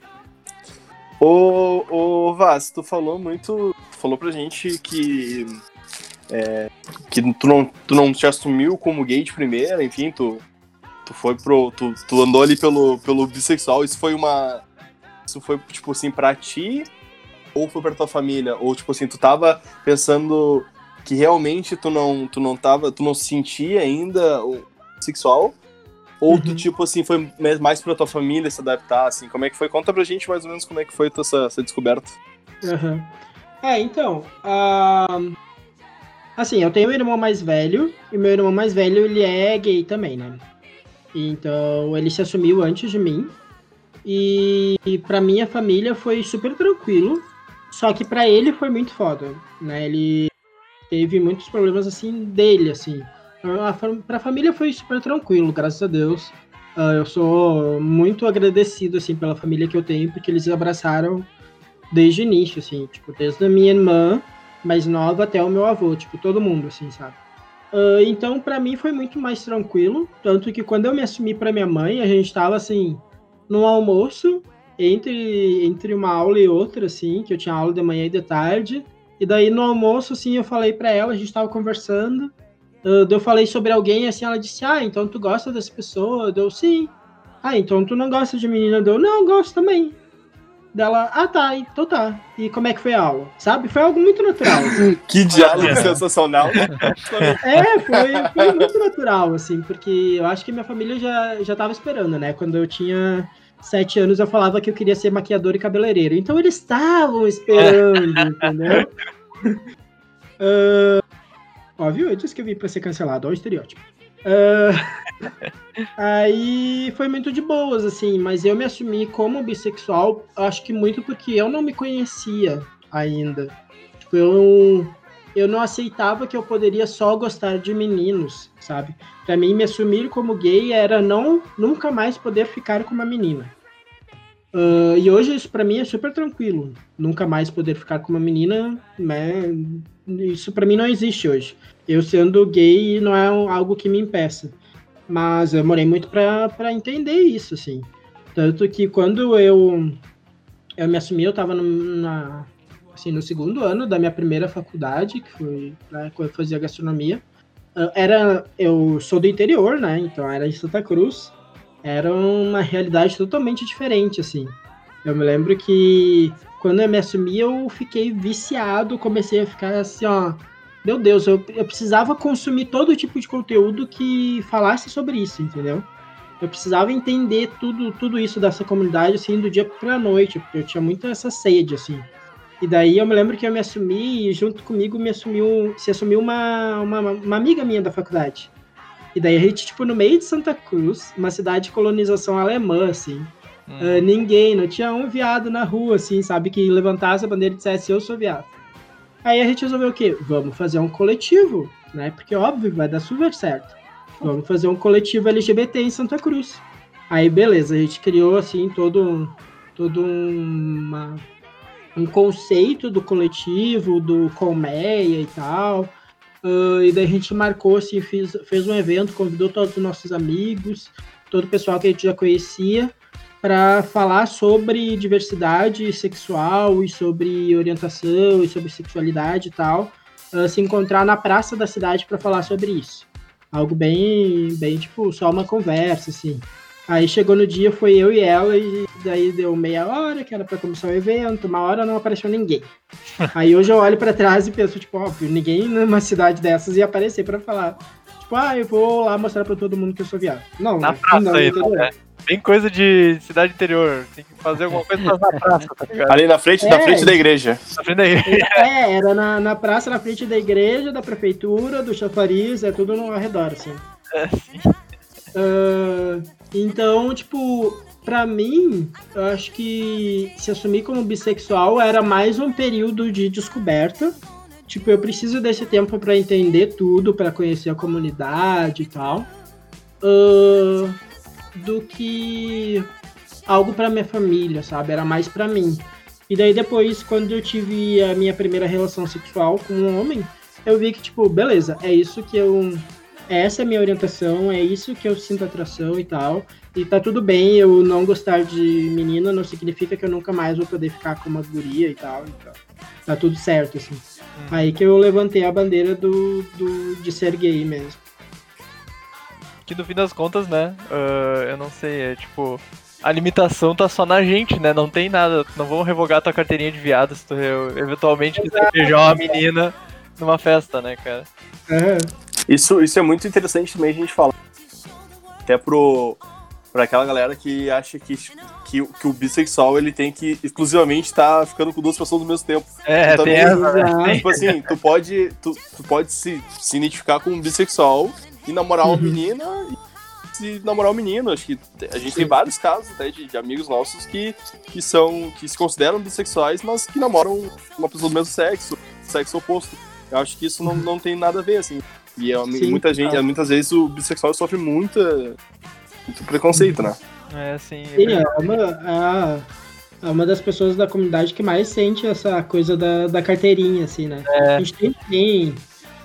Ô, ô Vaz, tu falou muito. Tu falou pra gente que. É, que tu não, tu não te assumiu como gay de primeira, enfim, tu, tu foi pro. Tu, tu andou ali pelo, pelo bissexual. Isso foi uma. Isso foi, tipo assim, pra ti? Ou foi pra tua família? Ou, tipo assim, tu tava pensando que realmente tu não, tu não tava. Tu não se sentia ainda o sexual? Ou tu, Uhum. tipo assim, foi mais pra tua família se adaptar, assim? Como é que foi? Conta pra gente mais ou menos como é que foi essa, essa descoberta. Aham. É, então, ah, assim, eu tenho um irmão mais velho, e meu irmão mais velho, ele é gay também, né? Então, ele se assumiu antes de mim, e, e pra minha família foi super tranquilo, só que pra ele foi muito foda, né? Ele teve muitos problemas, assim, dele, assim. A fam- Pra família foi super tranquilo, graças a Deus. Ah, eu sou muito agradecido, assim, pela família que eu tenho, porque eles abraçaram desde o início, assim, tipo, desde a minha irmã mais nova até o meu avô, tipo, todo mundo, assim, sabe? Ah, então, pra mim foi muito mais tranquilo, tanto que quando eu me assumi pra minha mãe, a gente tava, assim, num almoço, entre, entre uma aula e outra, assim, que eu tinha aula de manhã e de tarde, e daí no almoço, assim, eu falei pra ela, a gente tava conversando, daí eu falei sobre alguém, assim, ela disse, ah, então tu gosta dessa pessoa? Deu, sim. Ah, então tu não gosta de menina? Deu, não, gosto também. Dela, ah tá, então tá. E como é que foi a aula? Sabe? Foi algo muito natural. assim. *laughs* Que diálogo sensacional. É, foi, foi muito natural, assim, porque eu acho que minha família já, já tava esperando, né? Quando eu tinha sete anos, eu falava que eu queria ser maquiador e cabeleireiro. Então eles estavam esperando, *laughs* entendeu? *laughs* Ah, ó, viu? Eu disse que eu vim pra ser cancelado, ó o estereótipo. Ah, *laughs* aí foi muito de boas, assim, mas eu me assumi como bissexual, acho que muito porque eu não me conhecia ainda. Tipo, eu, eu não aceitava que eu poderia só gostar de meninos, sabe? Pra mim, me assumir como gay era não nunca mais poder ficar com uma menina. Ah, e hoje isso pra mim é super tranquilo. Nunca mais poder ficar com uma menina, né? Isso pra mim não existe hoje. Eu sendo gay não é algo que me impeça. Mas eu morei muito pra entender isso, assim. Tanto que quando eu, eu me assumi, eu tava no, na, assim, no segundo ano da minha primeira faculdade, que foi né, quando eu fazia gastronomia. Ah, Era, eu sou do interior, né? Então era em Santa Cruz. Era uma realidade totalmente diferente, assim. Eu me lembro que quando eu me assumi, eu fiquei viciado, comecei a ficar assim, ó. Meu Deus, eu, eu precisava consumir todo tipo de conteúdo que falasse sobre isso, entendeu? Eu precisava entender tudo, tudo isso dessa comunidade, assim, do dia pra noite, porque eu tinha muito essa sede, assim. E daí eu me lembro que eu me assumi e junto comigo me assumiu, se assumiu uma, uma, uma amiga minha da faculdade. E daí a gente, tipo, no meio de Santa Cruz, uma cidade de colonização alemã, assim. Hum. Ah, ninguém, não tinha um viado na rua, assim, sabe? Que levantasse a bandeira e dissesse, eu sou viado. Aí a gente resolveu o quê? Vamos fazer um coletivo, né? Porque, óbvio, vai dar super certo. Vamos fazer um coletivo LGBT em Santa Cruz. Aí, beleza, a gente criou, assim, todo, todo uma, um conceito do coletivo, do colmeia e tal. Ah, e daí a gente marcou, assim, fez, fez um evento, convidou todos os nossos amigos, todo o pessoal que a gente já conhecia, para falar sobre diversidade sexual e sobre orientação e sobre sexualidade e tal, ah, se encontrar na praça da cidade para falar sobre isso. Algo bem, bem tipo, só uma conversa, assim. Aí chegou no dia, foi eu e ela, e daí deu meia hora, que era para começar o evento, uma hora não apareceu ninguém. Aí hoje eu olho para trás e penso, tipo, óbvio, ninguém numa cidade dessas ia aparecer para falar. Tipo, ah, eu vou lá mostrar para todo mundo que eu sou viado. Não, Na né? praça não, aí, né? Bem coisa de cidade interior. Tem que fazer alguma coisa na praça, tá ligado? Ali na frente, É. na frente da igreja. Tá vendo aí? É, era na, na praça, na frente da igreja, da prefeitura, do chafariz, é tudo no arredor, assim. É, sim. Ah, então, tipo, pra mim, eu acho que se assumir como bissexual era mais um período de descoberta. Tipo, eu preciso desse tempo pra entender tudo, pra conhecer a comunidade e tal. Ah, do que algo pra minha família, sabe? Era mais pra mim. E daí depois, quando eu tive a minha primeira relação sexual com um homem, eu vi que, tipo, beleza, é isso que eu. Essa é a minha orientação, é isso que eu sinto atração e tal. E tá tudo bem eu não gostar de menina, não significa que eu nunca mais vou poder ficar com uma guria e tal. Então, tá tudo certo, assim. Aí que eu levantei a bandeira do, do, de ser gay mesmo. Que no fim das contas, né? ah, eu não sei, é tipo. A limitação tá só na gente, né? Não tem nada. Não vão revogar tua carteirinha de viado se tu eventualmente quiser beijar uma menina numa festa, né, cara? Aham. Isso, isso é muito interessante também a gente falar. Até pro, pra aquela galera que acha que, que, o- que o bissexual ele tem que exclusivamente estar ficando com duas pessoas ao mesmo tempo. É, Tu tem também- né? *laughs* Tipo assim, tu pode, tu, tu pode se, se identificar com um bissexual e namorar uma Uhum. menina e se namorar um menino. Acho que a gente tem vários casos até de, de amigos nossos que, que são. que se consideram bissexuais, mas que namoram uma pessoa do mesmo sexo, sexo oposto. Eu acho que isso não, não tem nada a ver, assim. E é, Sim, muita gente, total. muitas vezes o bissexual sofre muita, muito preconceito, né? É, assim. Sim, é uma, a- é uma das pessoas da comunidade que mais sente essa coisa da, da carteirinha, assim, né? A gente tem, tem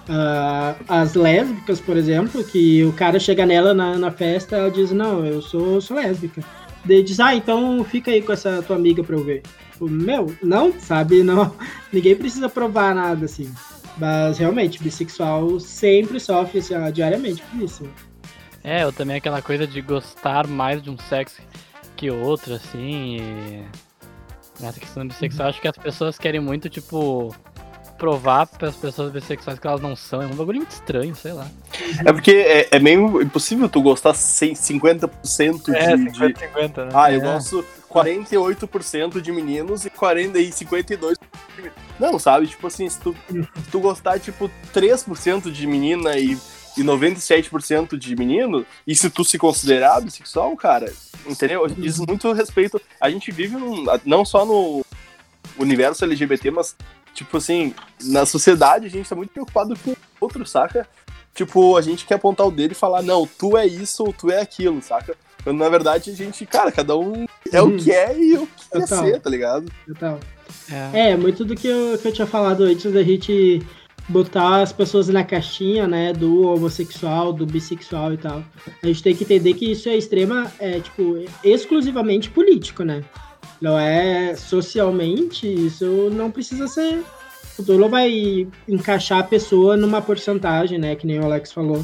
ah, as lésbicas, por exemplo, que o cara chega nela na, na festa ela diz, não, eu sou, sou lésbica. Daí diz, ah, então fica aí com essa tua amiga pra eu ver. Tipo, Meu, não, sabe? Não, *laughs* ninguém precisa provar nada, assim. Mas realmente, bissexual sempre sofre assim, ó, diariamente por isso. É, eu também aquela coisa de gostar mais de um sexo que outro, assim. E... Nessa questão bissexual, acho que as pessoas querem muito, tipo, provar para as pessoas bissexuais que elas não são. É um bagulho muito estranho, sei lá. É porque é, é meio impossível tu gostar 100, 50% de, É, de, 50-50, né? Ah, eu É. gosto 48% de meninos e 40 e 52% de meninos. Não, sabe? Tipo assim, se tu, se tu gostar, tipo, 3% de menina e, e 97% de menino, e se tu se considerar bissexual, cara, entendeu? Diz muito respeito. A gente vive num, não só no universo LGBT, mas, tipo assim, na sociedade a gente tá muito preocupado com o outro, saca? Tipo, a gente quer apontar o dedo e falar, não, tu é isso ou tu é aquilo, saca? Quando na verdade a gente, cara, cada um é o Uhum. que é e o que quer Total. ser, tá ligado? Total. É. É, muito do que eu, que eu tinha falado antes da gente botar as pessoas na caixinha, né, do homossexual, do bissexual e tal. A gente tem que entender que isso é extrema, é, tipo, exclusivamente político, né? Não é socialmente, isso não precisa ser. Tu não vai encaixar a pessoa numa porcentagem, né, que nem o Alex falou,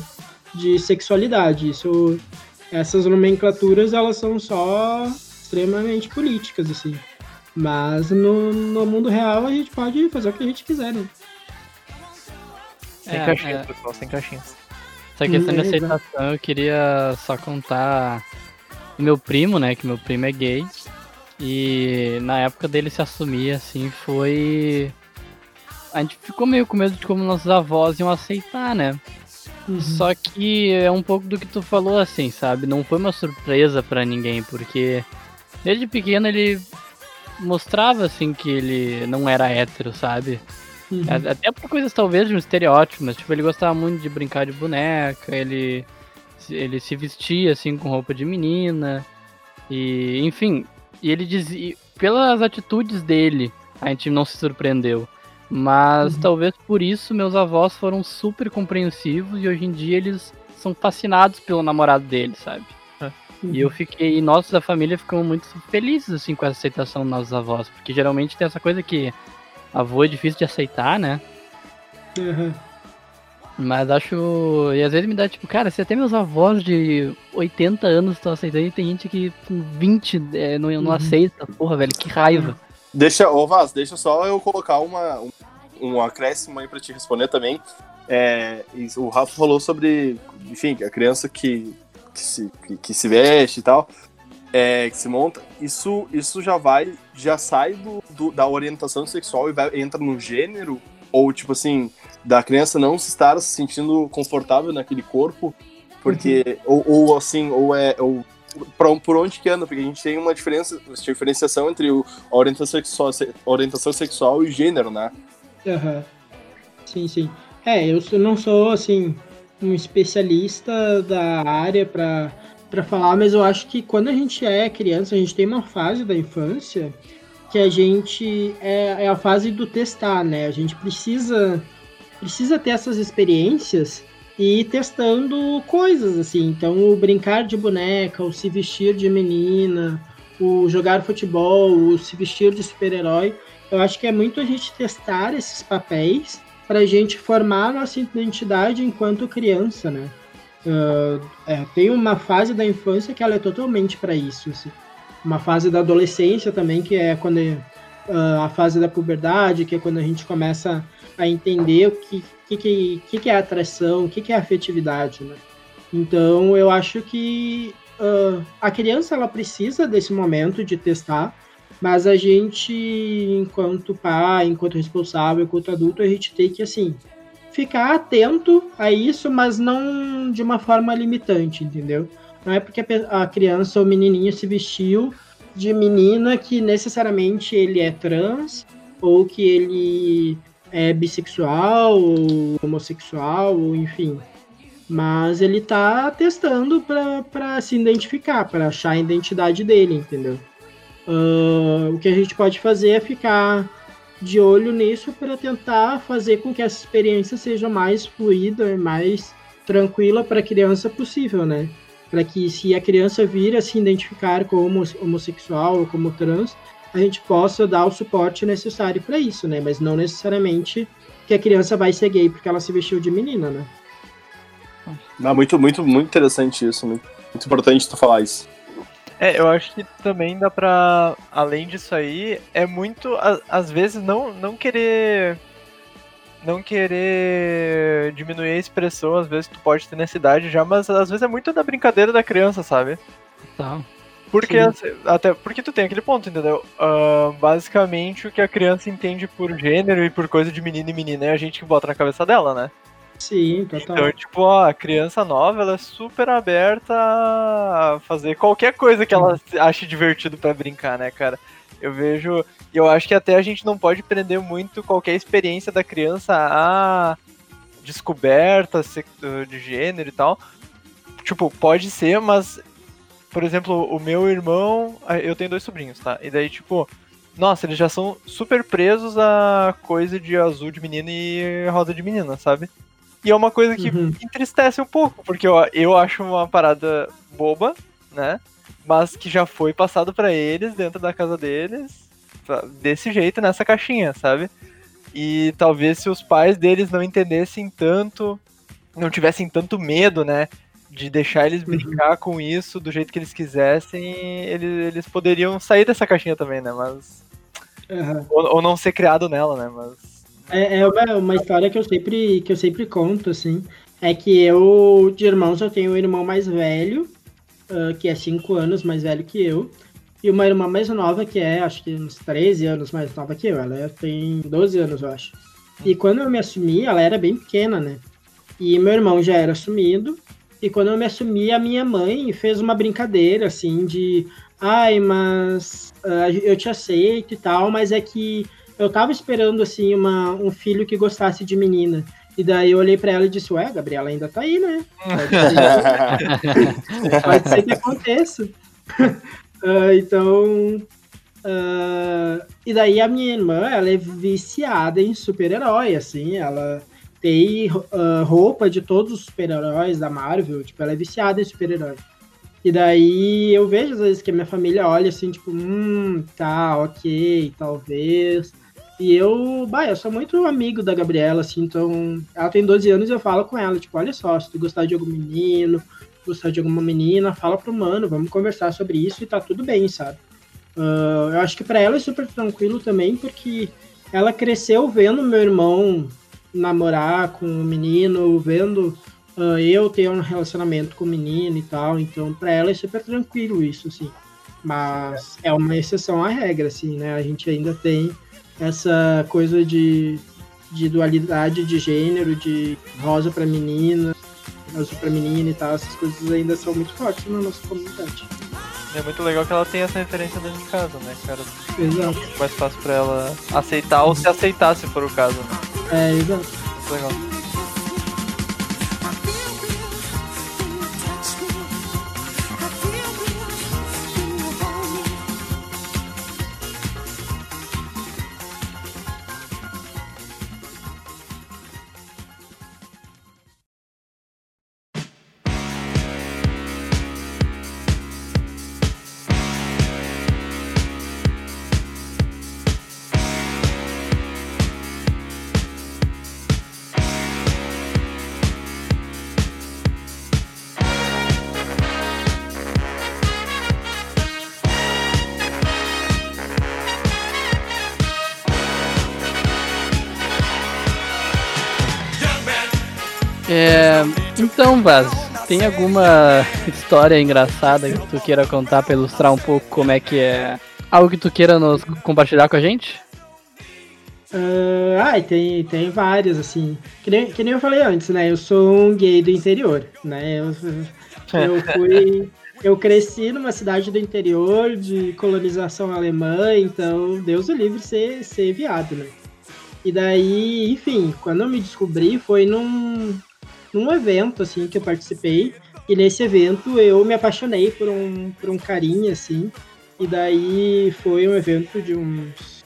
de sexualidade. Isso, essas nomenclaturas, elas são só extremamente políticas, assim. Mas no, no mundo real a gente pode fazer o que a gente quiser, né? Sem É, caixinhas, é. pessoal, sem caixinhas. Essa questão de Hum, exato. aceitação, eu queria só contar meu primo, né? Que meu primo é gay. E na época dele se assumir, assim, foi. A gente ficou meio com medo de como nossos avós iam aceitar, né? Uhum. Só que é um pouco do que tu falou, assim, sabe? Não foi uma surpresa pra ninguém, porque desde pequeno ele mostrava, assim, que ele não era hétero, sabe? Uhum. Até por coisas talvez de um estereótipo, mas tipo, ele gostava muito de brincar de boneca, ele, se- ele se vestia assim com roupa de menina. E, enfim, e ele dizia. Pelas atitudes dele, a gente não se surpreendeu. Mas Uhum. talvez por isso meus avós foram super compreensivos e hoje em dia eles são fascinados pelo namorado dele, sabe? Uhum. E eu fiquei, e nós da família ficamos muito felizes assim com essa aceitação dos nossos avós, porque geralmente tem essa coisa que avô é difícil de aceitar, né? Uhum. Mas acho. E às vezes me dá tipo, cara, se até meus avós de 80 anos estão aceitando, e tem gente que com 20 é, não, não Uhum. aceita, porra, velho, que raiva. Deixa, ô Vaz, deixa só eu colocar uma, um, um acréscimo aí pra te responder também. É, o Rafa falou sobre, enfim, a criança que, que, se, que, que se veste e tal, é, que se monta. Isso, isso já vai, já sai do, do- da orientação sexual e vai, entra no gênero, ou tipo assim, da criança não se estar se sentindo confortável naquele corpo, porque, ou, ou assim, ou é. Ou, por onde que anda, porque a gente tem uma diferença, diferenciação entre o, a orientação sexual, se- orientação sexual e gênero, né? Aham. Sim, sim. É, eu não sou, assim, um especialista da área pra, pra falar, mas eu acho que quando a gente é criança, a gente tem uma fase da infância que a gente é, é a fase do testar, né? A gente precisa precisa ter essas experiências e ir testando coisas assim. Então, o brincar de boneca, o se vestir de menina, o jogar futebol, o se vestir de super-herói, eu acho que é muito a gente testar esses papéis para a gente formar a nossa identidade enquanto criança, né? Uh, é, tem uma fase da infância que ela é totalmente para isso. Assim. Uma fase da adolescência também, que é quando uh, a fase da puberdade, que é quando a gente começa a entender o que, que, que, que é atração, o que, que é afetividade. Né? Então, eu acho que uh, a criança ela precisa desse momento de testar, mas a gente, enquanto pai, enquanto responsável, enquanto adulto, a gente tem que, assim, ficar atento a isso, mas não de uma forma limitante, entendeu? Não é porque a criança ou menininho se vestiu de menina que necessariamente ele é trans ou que ele é bissexual ou homossexual, ou enfim. Mas ele tá testando para se identificar, para achar a identidade dele, entendeu? Uh, o que a gente pode fazer é ficar de olho nisso para tentar fazer com que essa experiência seja mais fluida e mais tranquila para a criança possível, né? Para que se a criança vir a se identificar como homossexual ou como trans, a gente possa dar o suporte necessário para isso, né? Mas não necessariamente que a criança vai ser gay porque ela se vestiu de menina, né? Não, muito, muito, muito interessante isso. Muito, muito importante tu falar isso. É, eu acho que também dá pra. Além disso aí, é muito. Às vezes não, não querer. Não querer diminuir a expressão, às vezes tu pode ter nessa idade já, mas às vezes é muito da brincadeira da criança, sabe? Tá. Porque, assim, até porque tu tem aquele ponto, entendeu? Uh, basicamente o que a criança entende por gênero e por coisa de menino e menina é a gente que bota na cabeça dela, né? Sim, total. Então, tipo, ó, a criança nova, ela é super aberta a fazer qualquer coisa que ela ache divertido para brincar, né, cara? Eu vejo. Eu acho que até a gente não pode prender muito qualquer experiência da criança a descoberta de gênero e tal. Tipo, pode ser, mas. Por exemplo, o meu irmão. Eu tenho dois sobrinhos, tá? E daí, tipo. Nossa, eles já são super presos a coisa de azul de menina e rosa de menina, sabe? E é uma coisa que uhum. entristece um pouco, porque eu, eu acho uma parada boba, né? Mas que já foi passado para eles dentro da casa deles, desse jeito, nessa caixinha, sabe? E talvez se os pais deles não entendessem tanto, não tivessem tanto medo, né? De deixar eles uhum. brincar uhum. com isso do jeito que eles quisessem, eles, eles poderiam sair dessa caixinha também, né? Mas. Uhum. Ou, ou, não ser criado nela, né? Mas. É, é uma, uma, história que eu sempre que eu sempre conto, assim. É que eu, de irmãos, eu tenho um irmão mais velho, uh, que é 5 anos mais velho que eu, e uma irmã mais nova, que é, acho que uns 13 anos mais nova que eu. Ela tem 12 anos, eu acho. E quando eu me assumi, ela era bem pequena, né? E meu irmão já era assumido. E quando eu me assumi, a minha mãe fez uma brincadeira, assim, de. Ai, mas uh, eu te aceito e tal, mas é que eu tava esperando, assim, uma, um filho que gostasse de menina. E daí eu olhei pra ela e disse, ué, a Gabriela ainda tá aí, né? Pode *laughs* ser, Pode ser que aconteça. uh, *laughs* então. Uh, e daí a minha irmã, ela é viciada em super-herói, assim, ela tem uh, roupa de todos os super-heróis da Marvel, tipo, ela é viciada em super-herói. E daí eu vejo às vezes que a minha família olha assim, tipo, hum, tá, ok, talvez. E eu, bah, eu sou muito amigo da Gabriela, assim, então ela tem 12 anos e eu falo com ela, tipo, olha só, se tu gostar de algum menino, gostar de alguma menina, fala pro mano, vamos conversar sobre isso e tá tudo bem, sabe? Uh, eu acho que para ela é super tranquilo também, porque ela cresceu vendo meu irmão namorar com um menino, vendo uh, eu ter um relacionamento com o menino e tal, então para ela é super tranquilo isso, assim. Mas é uma exceção à regra, assim, né? A gente ainda tem essa coisa de, de dualidade de gênero, de rosa para menina, azul para menina e tal, essas coisas ainda são muito fortes na nossa comunidade. É muito legal que ela tem essa referência dentro de casa, né, cara? Exato. Mais fácil pra ela aceitar ou se aceitar, se for o caso, né? É, exato. Muito legal. Então, Vaz, tem alguma história engraçada que tu queira contar pra ilustrar um pouco como é que é? Algo que tu queira nos compartilhar com a gente? Ah, ai, tem, tem várias, assim. Que nem, que nem eu falei antes, né? Eu sou um gay do interior, né? Eu, eu *laughs* fui. Eu cresci numa cidade do interior de colonização alemã, então Deus o livre ser, ser viado, né? E daí, enfim, quando eu me descobri foi num, num evento, assim, que eu participei. E nesse evento eu me apaixonei por um, por um carinha, assim. E daí foi um evento de uns.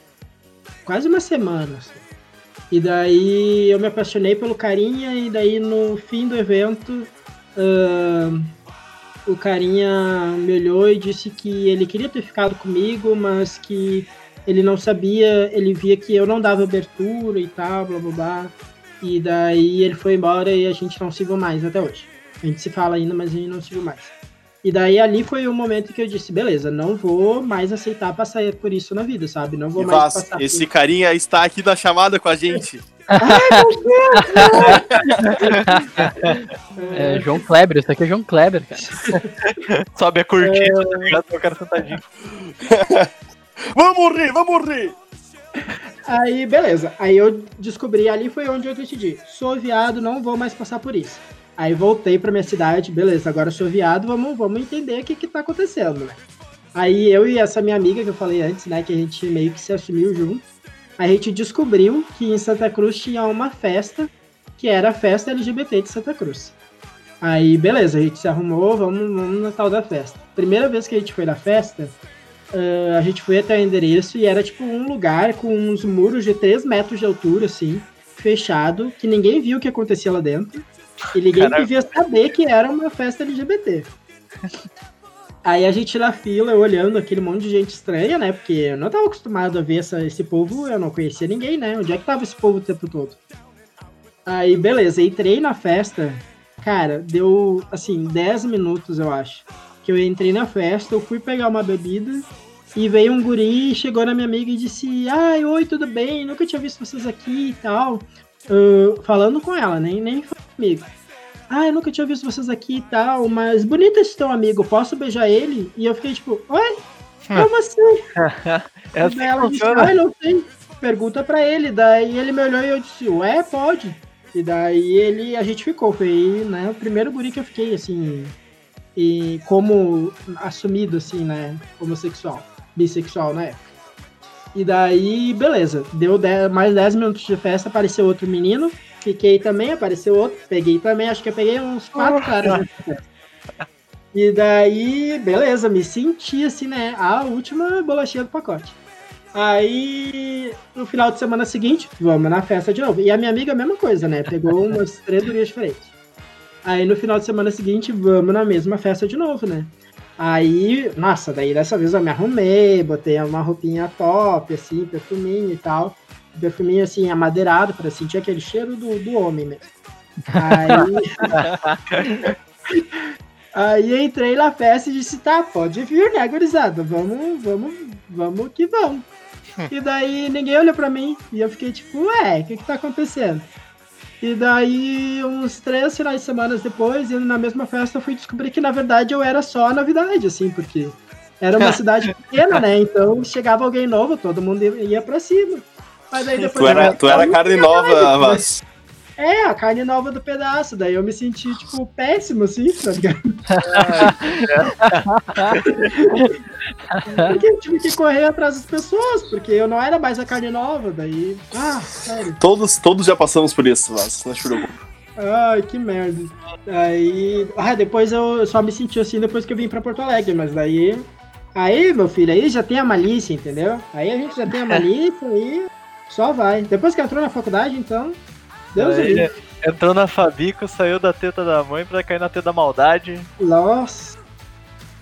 quase uma semana, assim. E daí eu me apaixonei pelo carinha, e daí no fim do evento. ahn, o carinha me olhou e disse que ele queria ter ficado comigo, mas que ele não sabia, ele via que eu não dava abertura e tal, blá blá blá. E daí ele foi embora e a gente não se viu mais até hoje. A gente se fala ainda, mas a gente não se viu mais. E daí ali foi o momento que eu disse, beleza, não vou mais aceitar passar por isso na vida, sabe? Não vou E mais Vaz, passar esse carinha está aqui na chamada com a gente. *laughs* É, João Kleber, isso aqui é João Kleber, cara. Sobe a cortina, tá ligado? Eu quero sentadinho. *laughs* vamos rir, vamos rir! Aí, beleza. Aí eu descobri ali foi onde eu decidi. Sou viado, não vou mais passar por isso. Aí voltei pra minha cidade, beleza, agora sou viado, vamos, vamos entender o que que tá acontecendo, né? Aí eu e essa minha amiga que eu falei antes, né, que a gente meio que se assumiu junto, a gente descobriu que em Santa Cruz tinha uma festa, que era a festa LGBT de Santa Cruz. Aí, beleza, a gente se arrumou, vamos, vamos na tal da festa. Primeira vez que a gente foi na festa, ah, a gente foi até o endereço e era tipo um lugar com uns muros de 3 metros de altura, assim, fechado, que ninguém viu o que acontecia lá dentro. E ninguém Caraca. devia saber que era uma festa LGBT. *laughs* Aí a gente na fila, olhando aquele monte de gente estranha, né? Porque eu não tava acostumado a ver essa, esse povo, eu não conhecia ninguém, né? Onde é que tava esse povo o tempo todo? Aí, beleza, entrei na festa. Cara, deu, assim, 10 minutos, eu acho. Que eu entrei na festa, eu fui pegar uma bebida. E veio um guri, chegou na minha amiga e disse: Ai, oi, tudo bem? Nunca tinha visto vocês aqui e tal. Ah, falando com ela, nem, nem comigo. Ah, eu nunca tinha visto vocês aqui e tal, mas bonito esse teu amigo, posso beijar ele? E eu fiquei tipo, oi? Como *laughs* assim? É assim Daí ela disse, ai, não sei. Pergunta pra ele. Daí ele me olhou e eu disse, ué, pode. E daí ele, a gente ficou. Foi né, o primeiro guri que eu fiquei, assim, e como assumido, assim, né, homossexual, bissexual na época. E daí, beleza, deu dez- mais 10 minutos de festa, apareceu outro menino, fiquei também, apareceu outro, peguei também, acho que eu peguei uns quatro caras nessa festa. E daí, beleza, me senti assim, né, a última bolachinha do pacote. Aí, no final de semana seguinte, vamos na festa de novo. E a minha amiga, a mesma coisa, né? Pegou umas três gurias diferentes. Aí, no final de semana seguinte, vamos na mesma festa de novo, né? Aí, nossa, daí dessa vez eu me arrumei, botei uma roupinha top, assim, perfuminho e tal. Perfuminho, assim, amadeirado, pra sentir aquele cheiro do, do homem mesmo. Aí... *laughs* Aí entrei na festa e disse, tá, pode vir, né, gurizada? Vamos, vamos, vamos que vamos. *laughs* e daí ninguém olhou pra mim e eu fiquei tipo, ué, o que que tá acontecendo? E daí, uns três finais de semana depois, indo na mesma festa, eu fui descobrir que, na verdade, eu era só a novidade, assim, porque era uma *laughs* cidade pequena, né? Então, chegava alguém novo, todo mundo ia- pra cima. Mas aí depois... Tu era, tu era carne nova, Vaz. É, a carne nova do pedaço. Daí eu me senti, tipo, péssimo, assim, tá ligado? *laughs* *laughs* porque eu tive que correr atrás das pessoas, porque eu não era mais a carne nova. Daí, ah, sério. Todos, todos já passamos por isso, Vaz. Não te preocupa. Ai, que merda. Aí, ah, depois eu só me senti assim depois que eu vim pra Porto Alegre, mas daí. Aí, meu filho, aí já tem a malícia, entendeu? Aí a gente já tem a malícia e só vai. Depois que entrou na faculdade, então. Deus Aí, livre. entrou na Fabico, saiu da teta da mãe pra cair na teta da maldade. Nossa.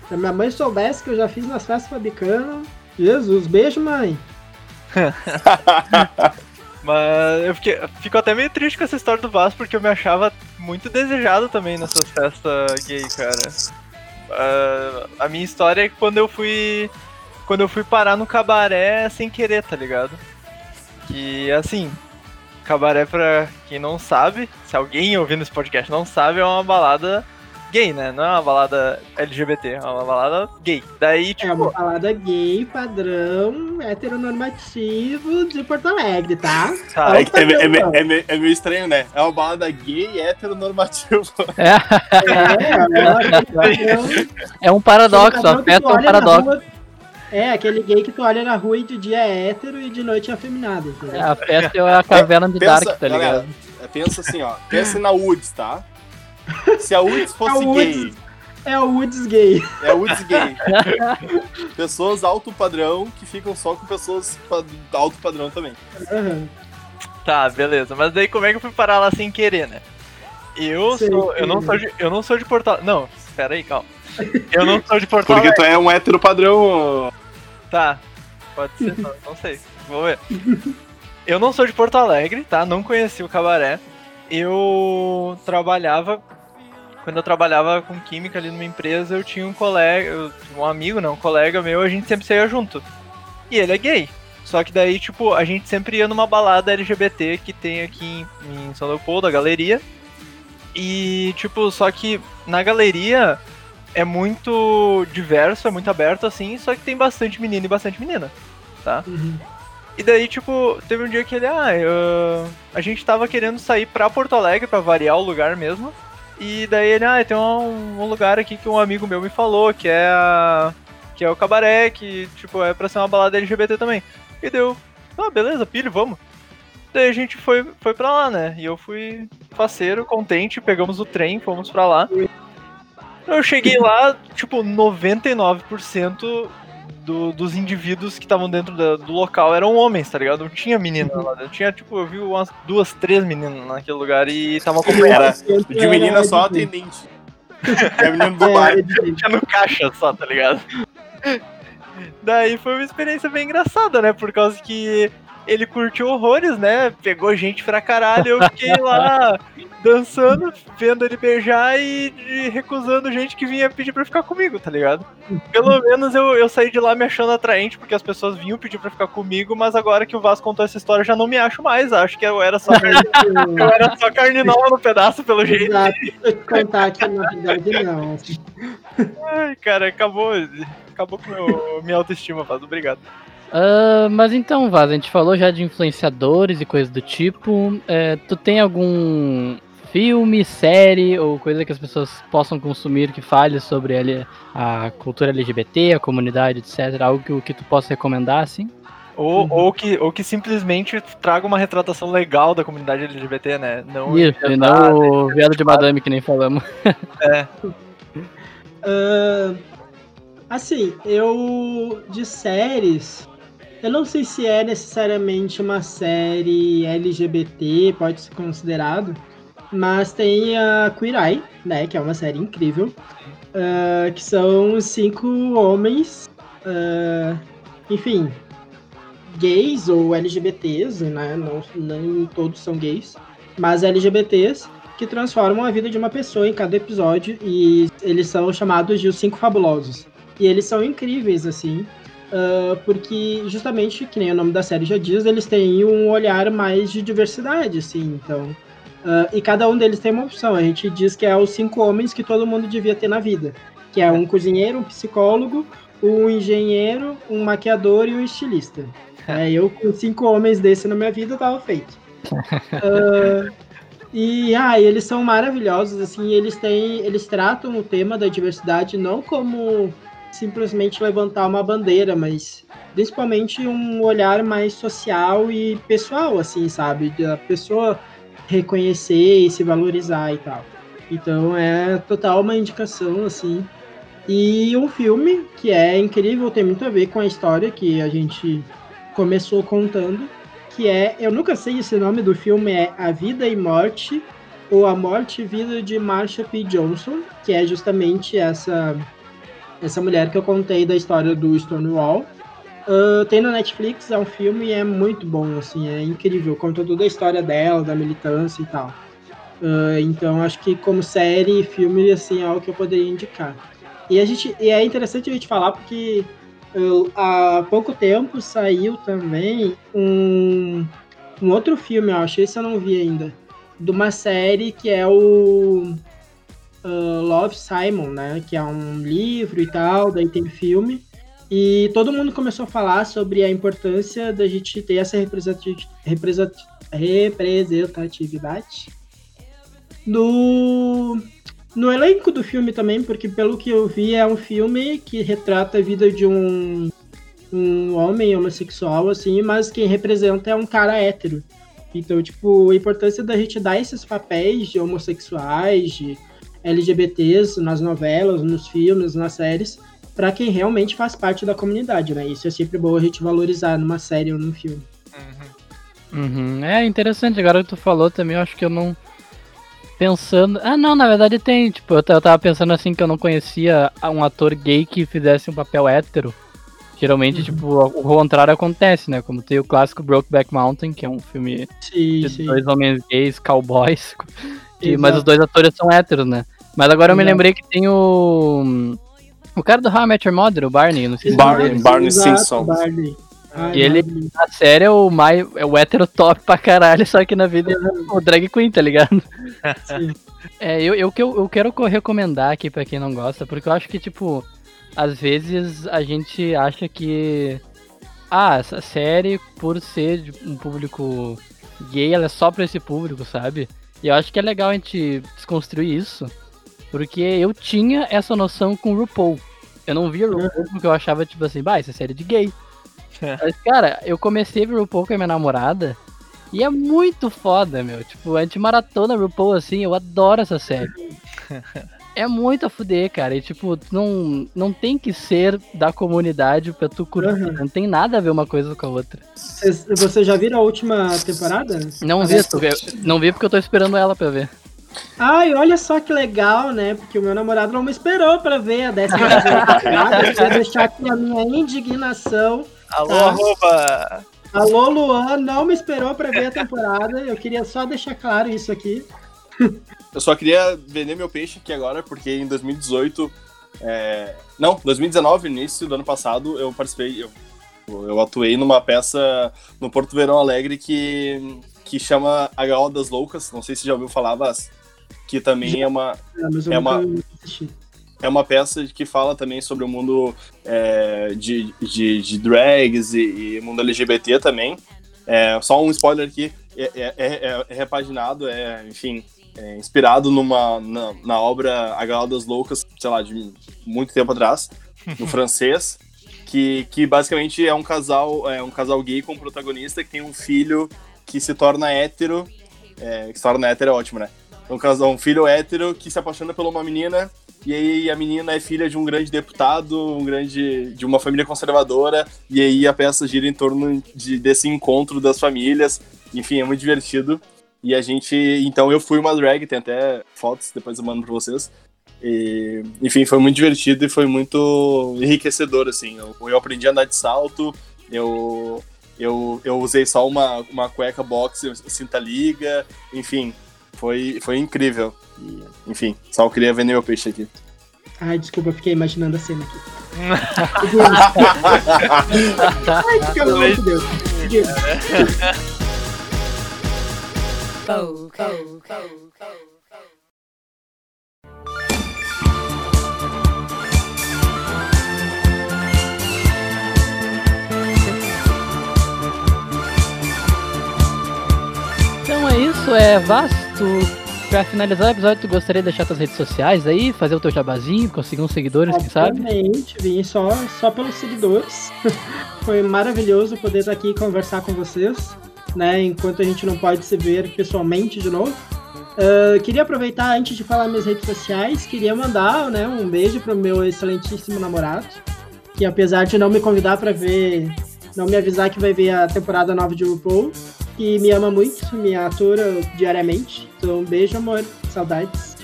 Se a minha mãe soubesse que eu já fiz nas festas fabricando. Jesus, beijo, mãe. *laughs* Mas eu fiquei, fico até meio triste com essa história do Vasco, porque eu me achava muito desejado também nessas festas gay, cara. Ah, a minha história é que quando eu fui. Quando eu fui parar no cabaré sem querer, tá ligado? Que assim. cabaré, pra quem não sabe, se alguém ouvindo esse podcast não sabe, é uma balada gay, né? Não é uma balada LGBT, é uma balada gay. Daí, É tipo, uma balada gay, padrão, heteronormativo de Porto Alegre, tá? *laughs* Ah, é, que é, é, padrão, é, é meio- é meio estranho, né? É uma balada gay heteronormativa. *laughs* É, *laughs* É, é, é um paradoxo, afeta padrão um paradoxo. É, aquele gay que tu olha na rua e de dia é hétero e de noite é afeminado. entendeu? É, a festa é a caverna de Pensa, Dark, tá ligado? galera, é, pensa assim, ó. Pensa na Woods, tá? Se a Woods fosse A Woods. gay, É o Woods gay. é a Woods gay. *laughs* pessoas alto padrão que ficam só com pessoas alto padrão também. Aham. Tá, beleza. Mas daí como é que eu fui parar lá sem querer, né? Eu Sei, sou. Eu não sou de, eu não sou de Porto Alegre. Não, espera aí, calma. Eu não sou de Porto Porque tu é um hétero padrão. Tá. Pode ser, não, não sei. Vou ver. Eu não sou de Porto Alegre, tá? Não conheci o cabaré. Eu trabalhava. Quando eu trabalhava com química ali numa empresa, eu tinha um colega, um amigo, não, um colega meu, a gente sempre saía junto. E ele é gay. Só que daí, tipo, a gente sempre ia numa balada LGBT que tem aqui em, em São Leopoldo, a galeria. E, tipo, só que na galeria é muito diverso, é muito aberto assim, só que tem bastante menino e bastante menina, tá? Uhum. E daí, tipo, teve um dia que ele, ah, eu- a gente tava querendo sair pra Porto Alegre pra variar o lugar mesmo. E daí ele, ah, tem um, um lugar aqui que um amigo meu me falou, que é a. que é o cabaré, que, tipo, é pra ser uma balada LGBT também. E deu, ah, beleza, pilho, vamos. Daí a gente foi, foi pra lá, né? E eu fui faceiro, contente, pegamos o trem, fomos pra lá. Eu cheguei lá, tipo, 99% do- dos indivíduos que estavam dentro da- do local eram homens, tá ligado? Não tinha menina lá dentro. Tinha, tipo, eu vi umas duas, três meninas naquele lugar e tava acompanhando. Era de menina Era só *laughs* de gay. atendente. É menino do É, bar. gay. Tinha no caixa só, tá ligado? Daí foi uma experiência bem engraçada, né? Por causa que ele curtiu horrores, né? Pegou gente pra caralho, eu fiquei lá dançando, vendo ele beijar e recusando gente que vinha pedir pra ficar comigo, tá ligado? Pelo menos eu, eu saí de lá me achando atraente, porque as pessoas vinham pedir pra ficar comigo, mas agora que o Vasco contou essa história, eu já não me acho mais. Acho que eu era só carne, *laughs* eu era só carne nova no pedaço, pelo jeito. Exato, eu te contar que na verdade não. Ai, cara, acabou. Acabou com meu, minha autoestima, Vaz. Obrigado. Ah, mas então, Vaz, a gente falou já de influenciadores e coisas do tipo. É, tu tem algum filme, série ou coisa que as pessoas possam consumir que fale sobre ele, a cultura LGBT, a comunidade, etc. Algo que, que tu possa recomendar, assim? Ou, ou, que, ou que simplesmente traga uma retratação legal da comunidade LGBT, né? Não Isso, e não o viado de madame que nem falamos. É. *laughs* Ah, assim, eu. De séries. Eu não sei se é necessariamente uma série LGBT, pode ser considerado. Mas tem a Queer Eye, né? Que é uma série incrível. ah, que são cinco homens. ah, enfim. Gays ou LGBTs, né? Não, nem todos são gays. Mas LGBTs que transformam a vida de uma pessoa em cada episódio e eles são chamados de os cinco fabulosos. E eles são incríveis, assim, ah, porque justamente, que nem o nome da série já diz, eles têm um olhar mais de diversidade, assim, então... ah, e cada um deles tem uma opção, a gente diz que é os cinco homens que todo mundo devia ter na vida, que é um cozinheiro, um psicólogo, um engenheiro, um maquiador e um estilista. *laughs* É, eu com cinco homens desse na minha vida tava feito. *laughs* Ah, e ah, eles são maravilhosos, assim, eles têm. Eles tratam o tema da diversidade não como simplesmente levantar uma bandeira, mas principalmente um olhar mais social e pessoal, assim, sabe? Da pessoa reconhecer e se valorizar e tal. Então é total uma indicação, assim. E um filme que é incrível, tem muito a ver com a história que a gente começou contando, que é, eu nunca sei esse nome do filme, é A Vida e Morte, ou A Morte e Vida de Marsha P. Johnson, que é justamente essa essa mulher que eu contei da história do Stonewall. Ah, tem na Netflix, é um filme e é muito bom, assim, é incrível, conta toda a história dela, da militância e tal. Ah, então acho que como série e filme, assim, é algo que eu poderia indicar. E, a gente, e é interessante a gente falar porque eu- há pouco tempo saiu também um, um outro filme, eu acho, esse eu não vi ainda, de uma série que é o uh, Love Simon, né? Que é um livro e tal, daí tem filme. E todo mundo começou a falar sobre a importância da gente ter essa representati- represent- representatividade no, no elenco do filme também, porque pelo que eu vi é um filme que retrata a vida de um, um homem homossexual, assim, mas quem representa é um cara hétero. Então, tipo, a importância da gente dar esses papéis de homossexuais, de LGBTs nas novelas, nos filmes, nas séries, para quem realmente faz parte da comunidade, né? Isso é sempre bom a gente valorizar numa série ou num filme. Uhum. É interessante, agora que tu falou também, eu acho que eu não. Pensando. Ah, não, na verdade tem. Tipo, eu eu tava pensando assim que eu não conhecia um ator gay que fizesse um papel hétero. Geralmente, tipo, o contrário acontece, né? Como tem o clássico Brokeback Mountain, que é um filme Sim, de sim. dois homens gays, cowboys. *laughs* e- mas os dois atores são héteros, né? Mas agora eu me lembrei que tem o. O cara do How I Met Your Mother, o Barney, não sei se Barney, você Barney Exato, Simpson. Barney. Ai, E ele- Barney. Na série é o, mai, é o hétero top pra caralho, só que na vida ele é o drag queen, tá ligado? Sim. É, eu, eu, que eu, eu quero co- recomendar aqui pra quem não gosta, porque eu acho que, tipo, às vezes a gente acha que. Ah, essa série, por ser de um público gay, ela é só pra esse público, sabe? E eu acho que é legal a gente desconstruir isso, porque eu tinha essa noção com o RuPaul. Eu não via RuPaul porque eu achava, tipo assim, bah, essa é série de gay. Mas, cara, eu comecei a ver RuPaul com a minha namorada e é muito foda, meu. Tipo, a gente maratona RuPaul assim, eu adoro essa série. *laughs* É muito a fuder, cara. E, tipo, não, não tem que ser da comunidade pra tu curtir. Uhum. Não tem nada a ver uma coisa com a outra. Você já viram a última temporada? Não vi, não vi porque eu tô esperando ela pra ver. Ai, olha só que legal, né? Porque o meu namorado não me esperou pra ver a décima temporada. Eu queria deixar aqui a minha indignação. Alô, Ah. arroba! Alô, Luan, não me esperou pra ver a temporada. Eu queria só deixar claro isso aqui. Eu só queria vender meu peixe aqui agora, porque em 2018. é, Não, 2019, início do ano passado, eu participei. Eu, eu atuei numa peça no Porto Verão Alegre que, que chama A Gaiola das Loucas. Não sei se já ouviu falar, mas que também é uma, Ah, É nunca uma- é uma peça que fala também sobre o mundo é, de, de, de drags e, e mundo LGBT também. É, só um spoiler aqui, é, é, é- é repaginado, é, enfim, é inspirado numa, na, na obra A Gala das Loucas, sei lá, de muito tempo atrás, no *laughs* francês, que, que basicamente é um casal, é um casal gay com um protagonista que tem um filho que se torna hétero, é, que se torna hétero é ótimo, né? Um casal, um filho hétero que se apaixona por uma menina e aí a menina é filha de um grande deputado, um grande de uma família conservadora, e aí a peça gira em torno de, desse encontro das famílias. Enfim, é muito divertido. E a gente, então eu fui uma drag, tem até fotos, depois eu mando pra vocês. E, enfim, foi muito divertido e foi muito enriquecedor, assim. Eu, eu aprendi a andar de salto, eu, eu, eu usei só uma, uma cueca boxe, cinta liga, enfim, foi, foi incrível. E, enfim, só queria vender meu peixe aqui. Ai, desculpa, eu fiquei imaginando a cena aqui. *laughs* Ai, pelo amor de Deus. Go, go, go, Então é isso, é vasto. Pra finalizar o episódio, tu gostaria de deixar tuas redes sociais aí, fazer o teu jabazinho, conseguir uns seguidores, quem sabe? Obviamente, vim só, só pelos seguidores. *laughs* Foi maravilhoso poder estar aqui e conversar com vocês, né? Enquanto a gente não pode se ver pessoalmente de novo. Ah, queria aproveitar antes de falar minhas redes sociais, queria mandar né, um beijo pro meu excelentíssimo namorado, que apesar de não me convidar para ver, não me avisar que vai ver a temporada nova de RuPaul, que me ama muito, me atura diariamente. Então, beijo, amor, saudades.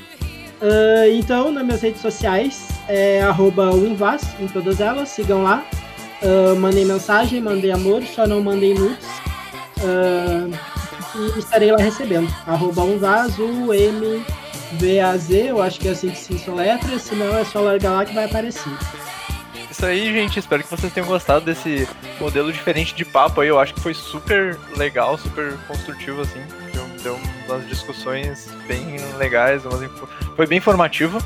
Ah, então, nas minhas redes sociais é umvas em todas elas, sigam lá. Ah, mandem mensagem, mandem amor, só não mandem nudes. Ah, e estarei lá recebendo. Arroba umvaz, U-M-V-A-Z, eu acho que é assim que se soletra, senão é só largar lá que vai aparecer. Isso aí, gente. Espero que vocês tenham gostado desse modelo diferente de papo aí. Eu acho que foi super legal, super construtivo, assim. Deu, deu umas discussões bem legais, umas info- foi bem informativo.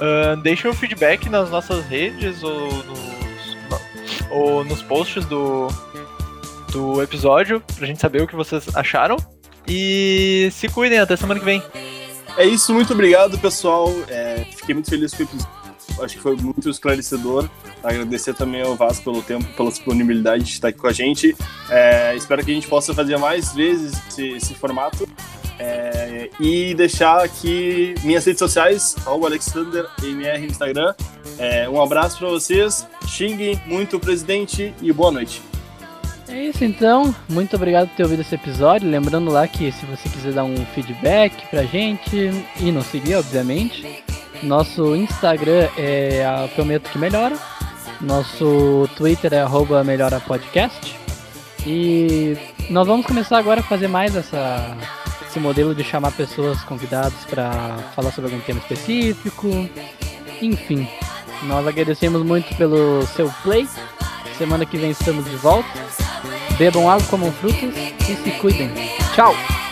Ahn, deixem o feedback nas nossas redes ou nos, no- ou nos posts do, do episódio pra gente saber o que vocês acharam. E se cuidem, até semana que vem. É isso, muito obrigado, pessoal. É, fiquei muito feliz com o episódio. Acho que foi muito esclarecedor. Agradecer também ao Vasco pelo tempo, pela disponibilidade de estar aqui com a gente. É, espero que a gente possa fazer mais vezes esse, esse formato. É, e deixar aqui minhas redes sociais, AlexanderMR no Instagram. É, um abraço para vocês. Xinguem muito o presidente e boa noite. É isso então, muito obrigado por ter ouvido esse episódio. Lembrando lá que se você quiser dar um feedback pra gente e nos seguir, obviamente, nosso Instagram é a Prometo que Melhora, nosso Twitter é arroba Melhora Podcast e nós vamos começar agora a fazer mais essa, esse modelo de chamar pessoas convidadas para falar sobre algum tema específico. Enfim, nós agradecemos muito pelo seu play. Semana que vem estamos de volta. Bebam água, comam frutas e se cuidem. Tchau!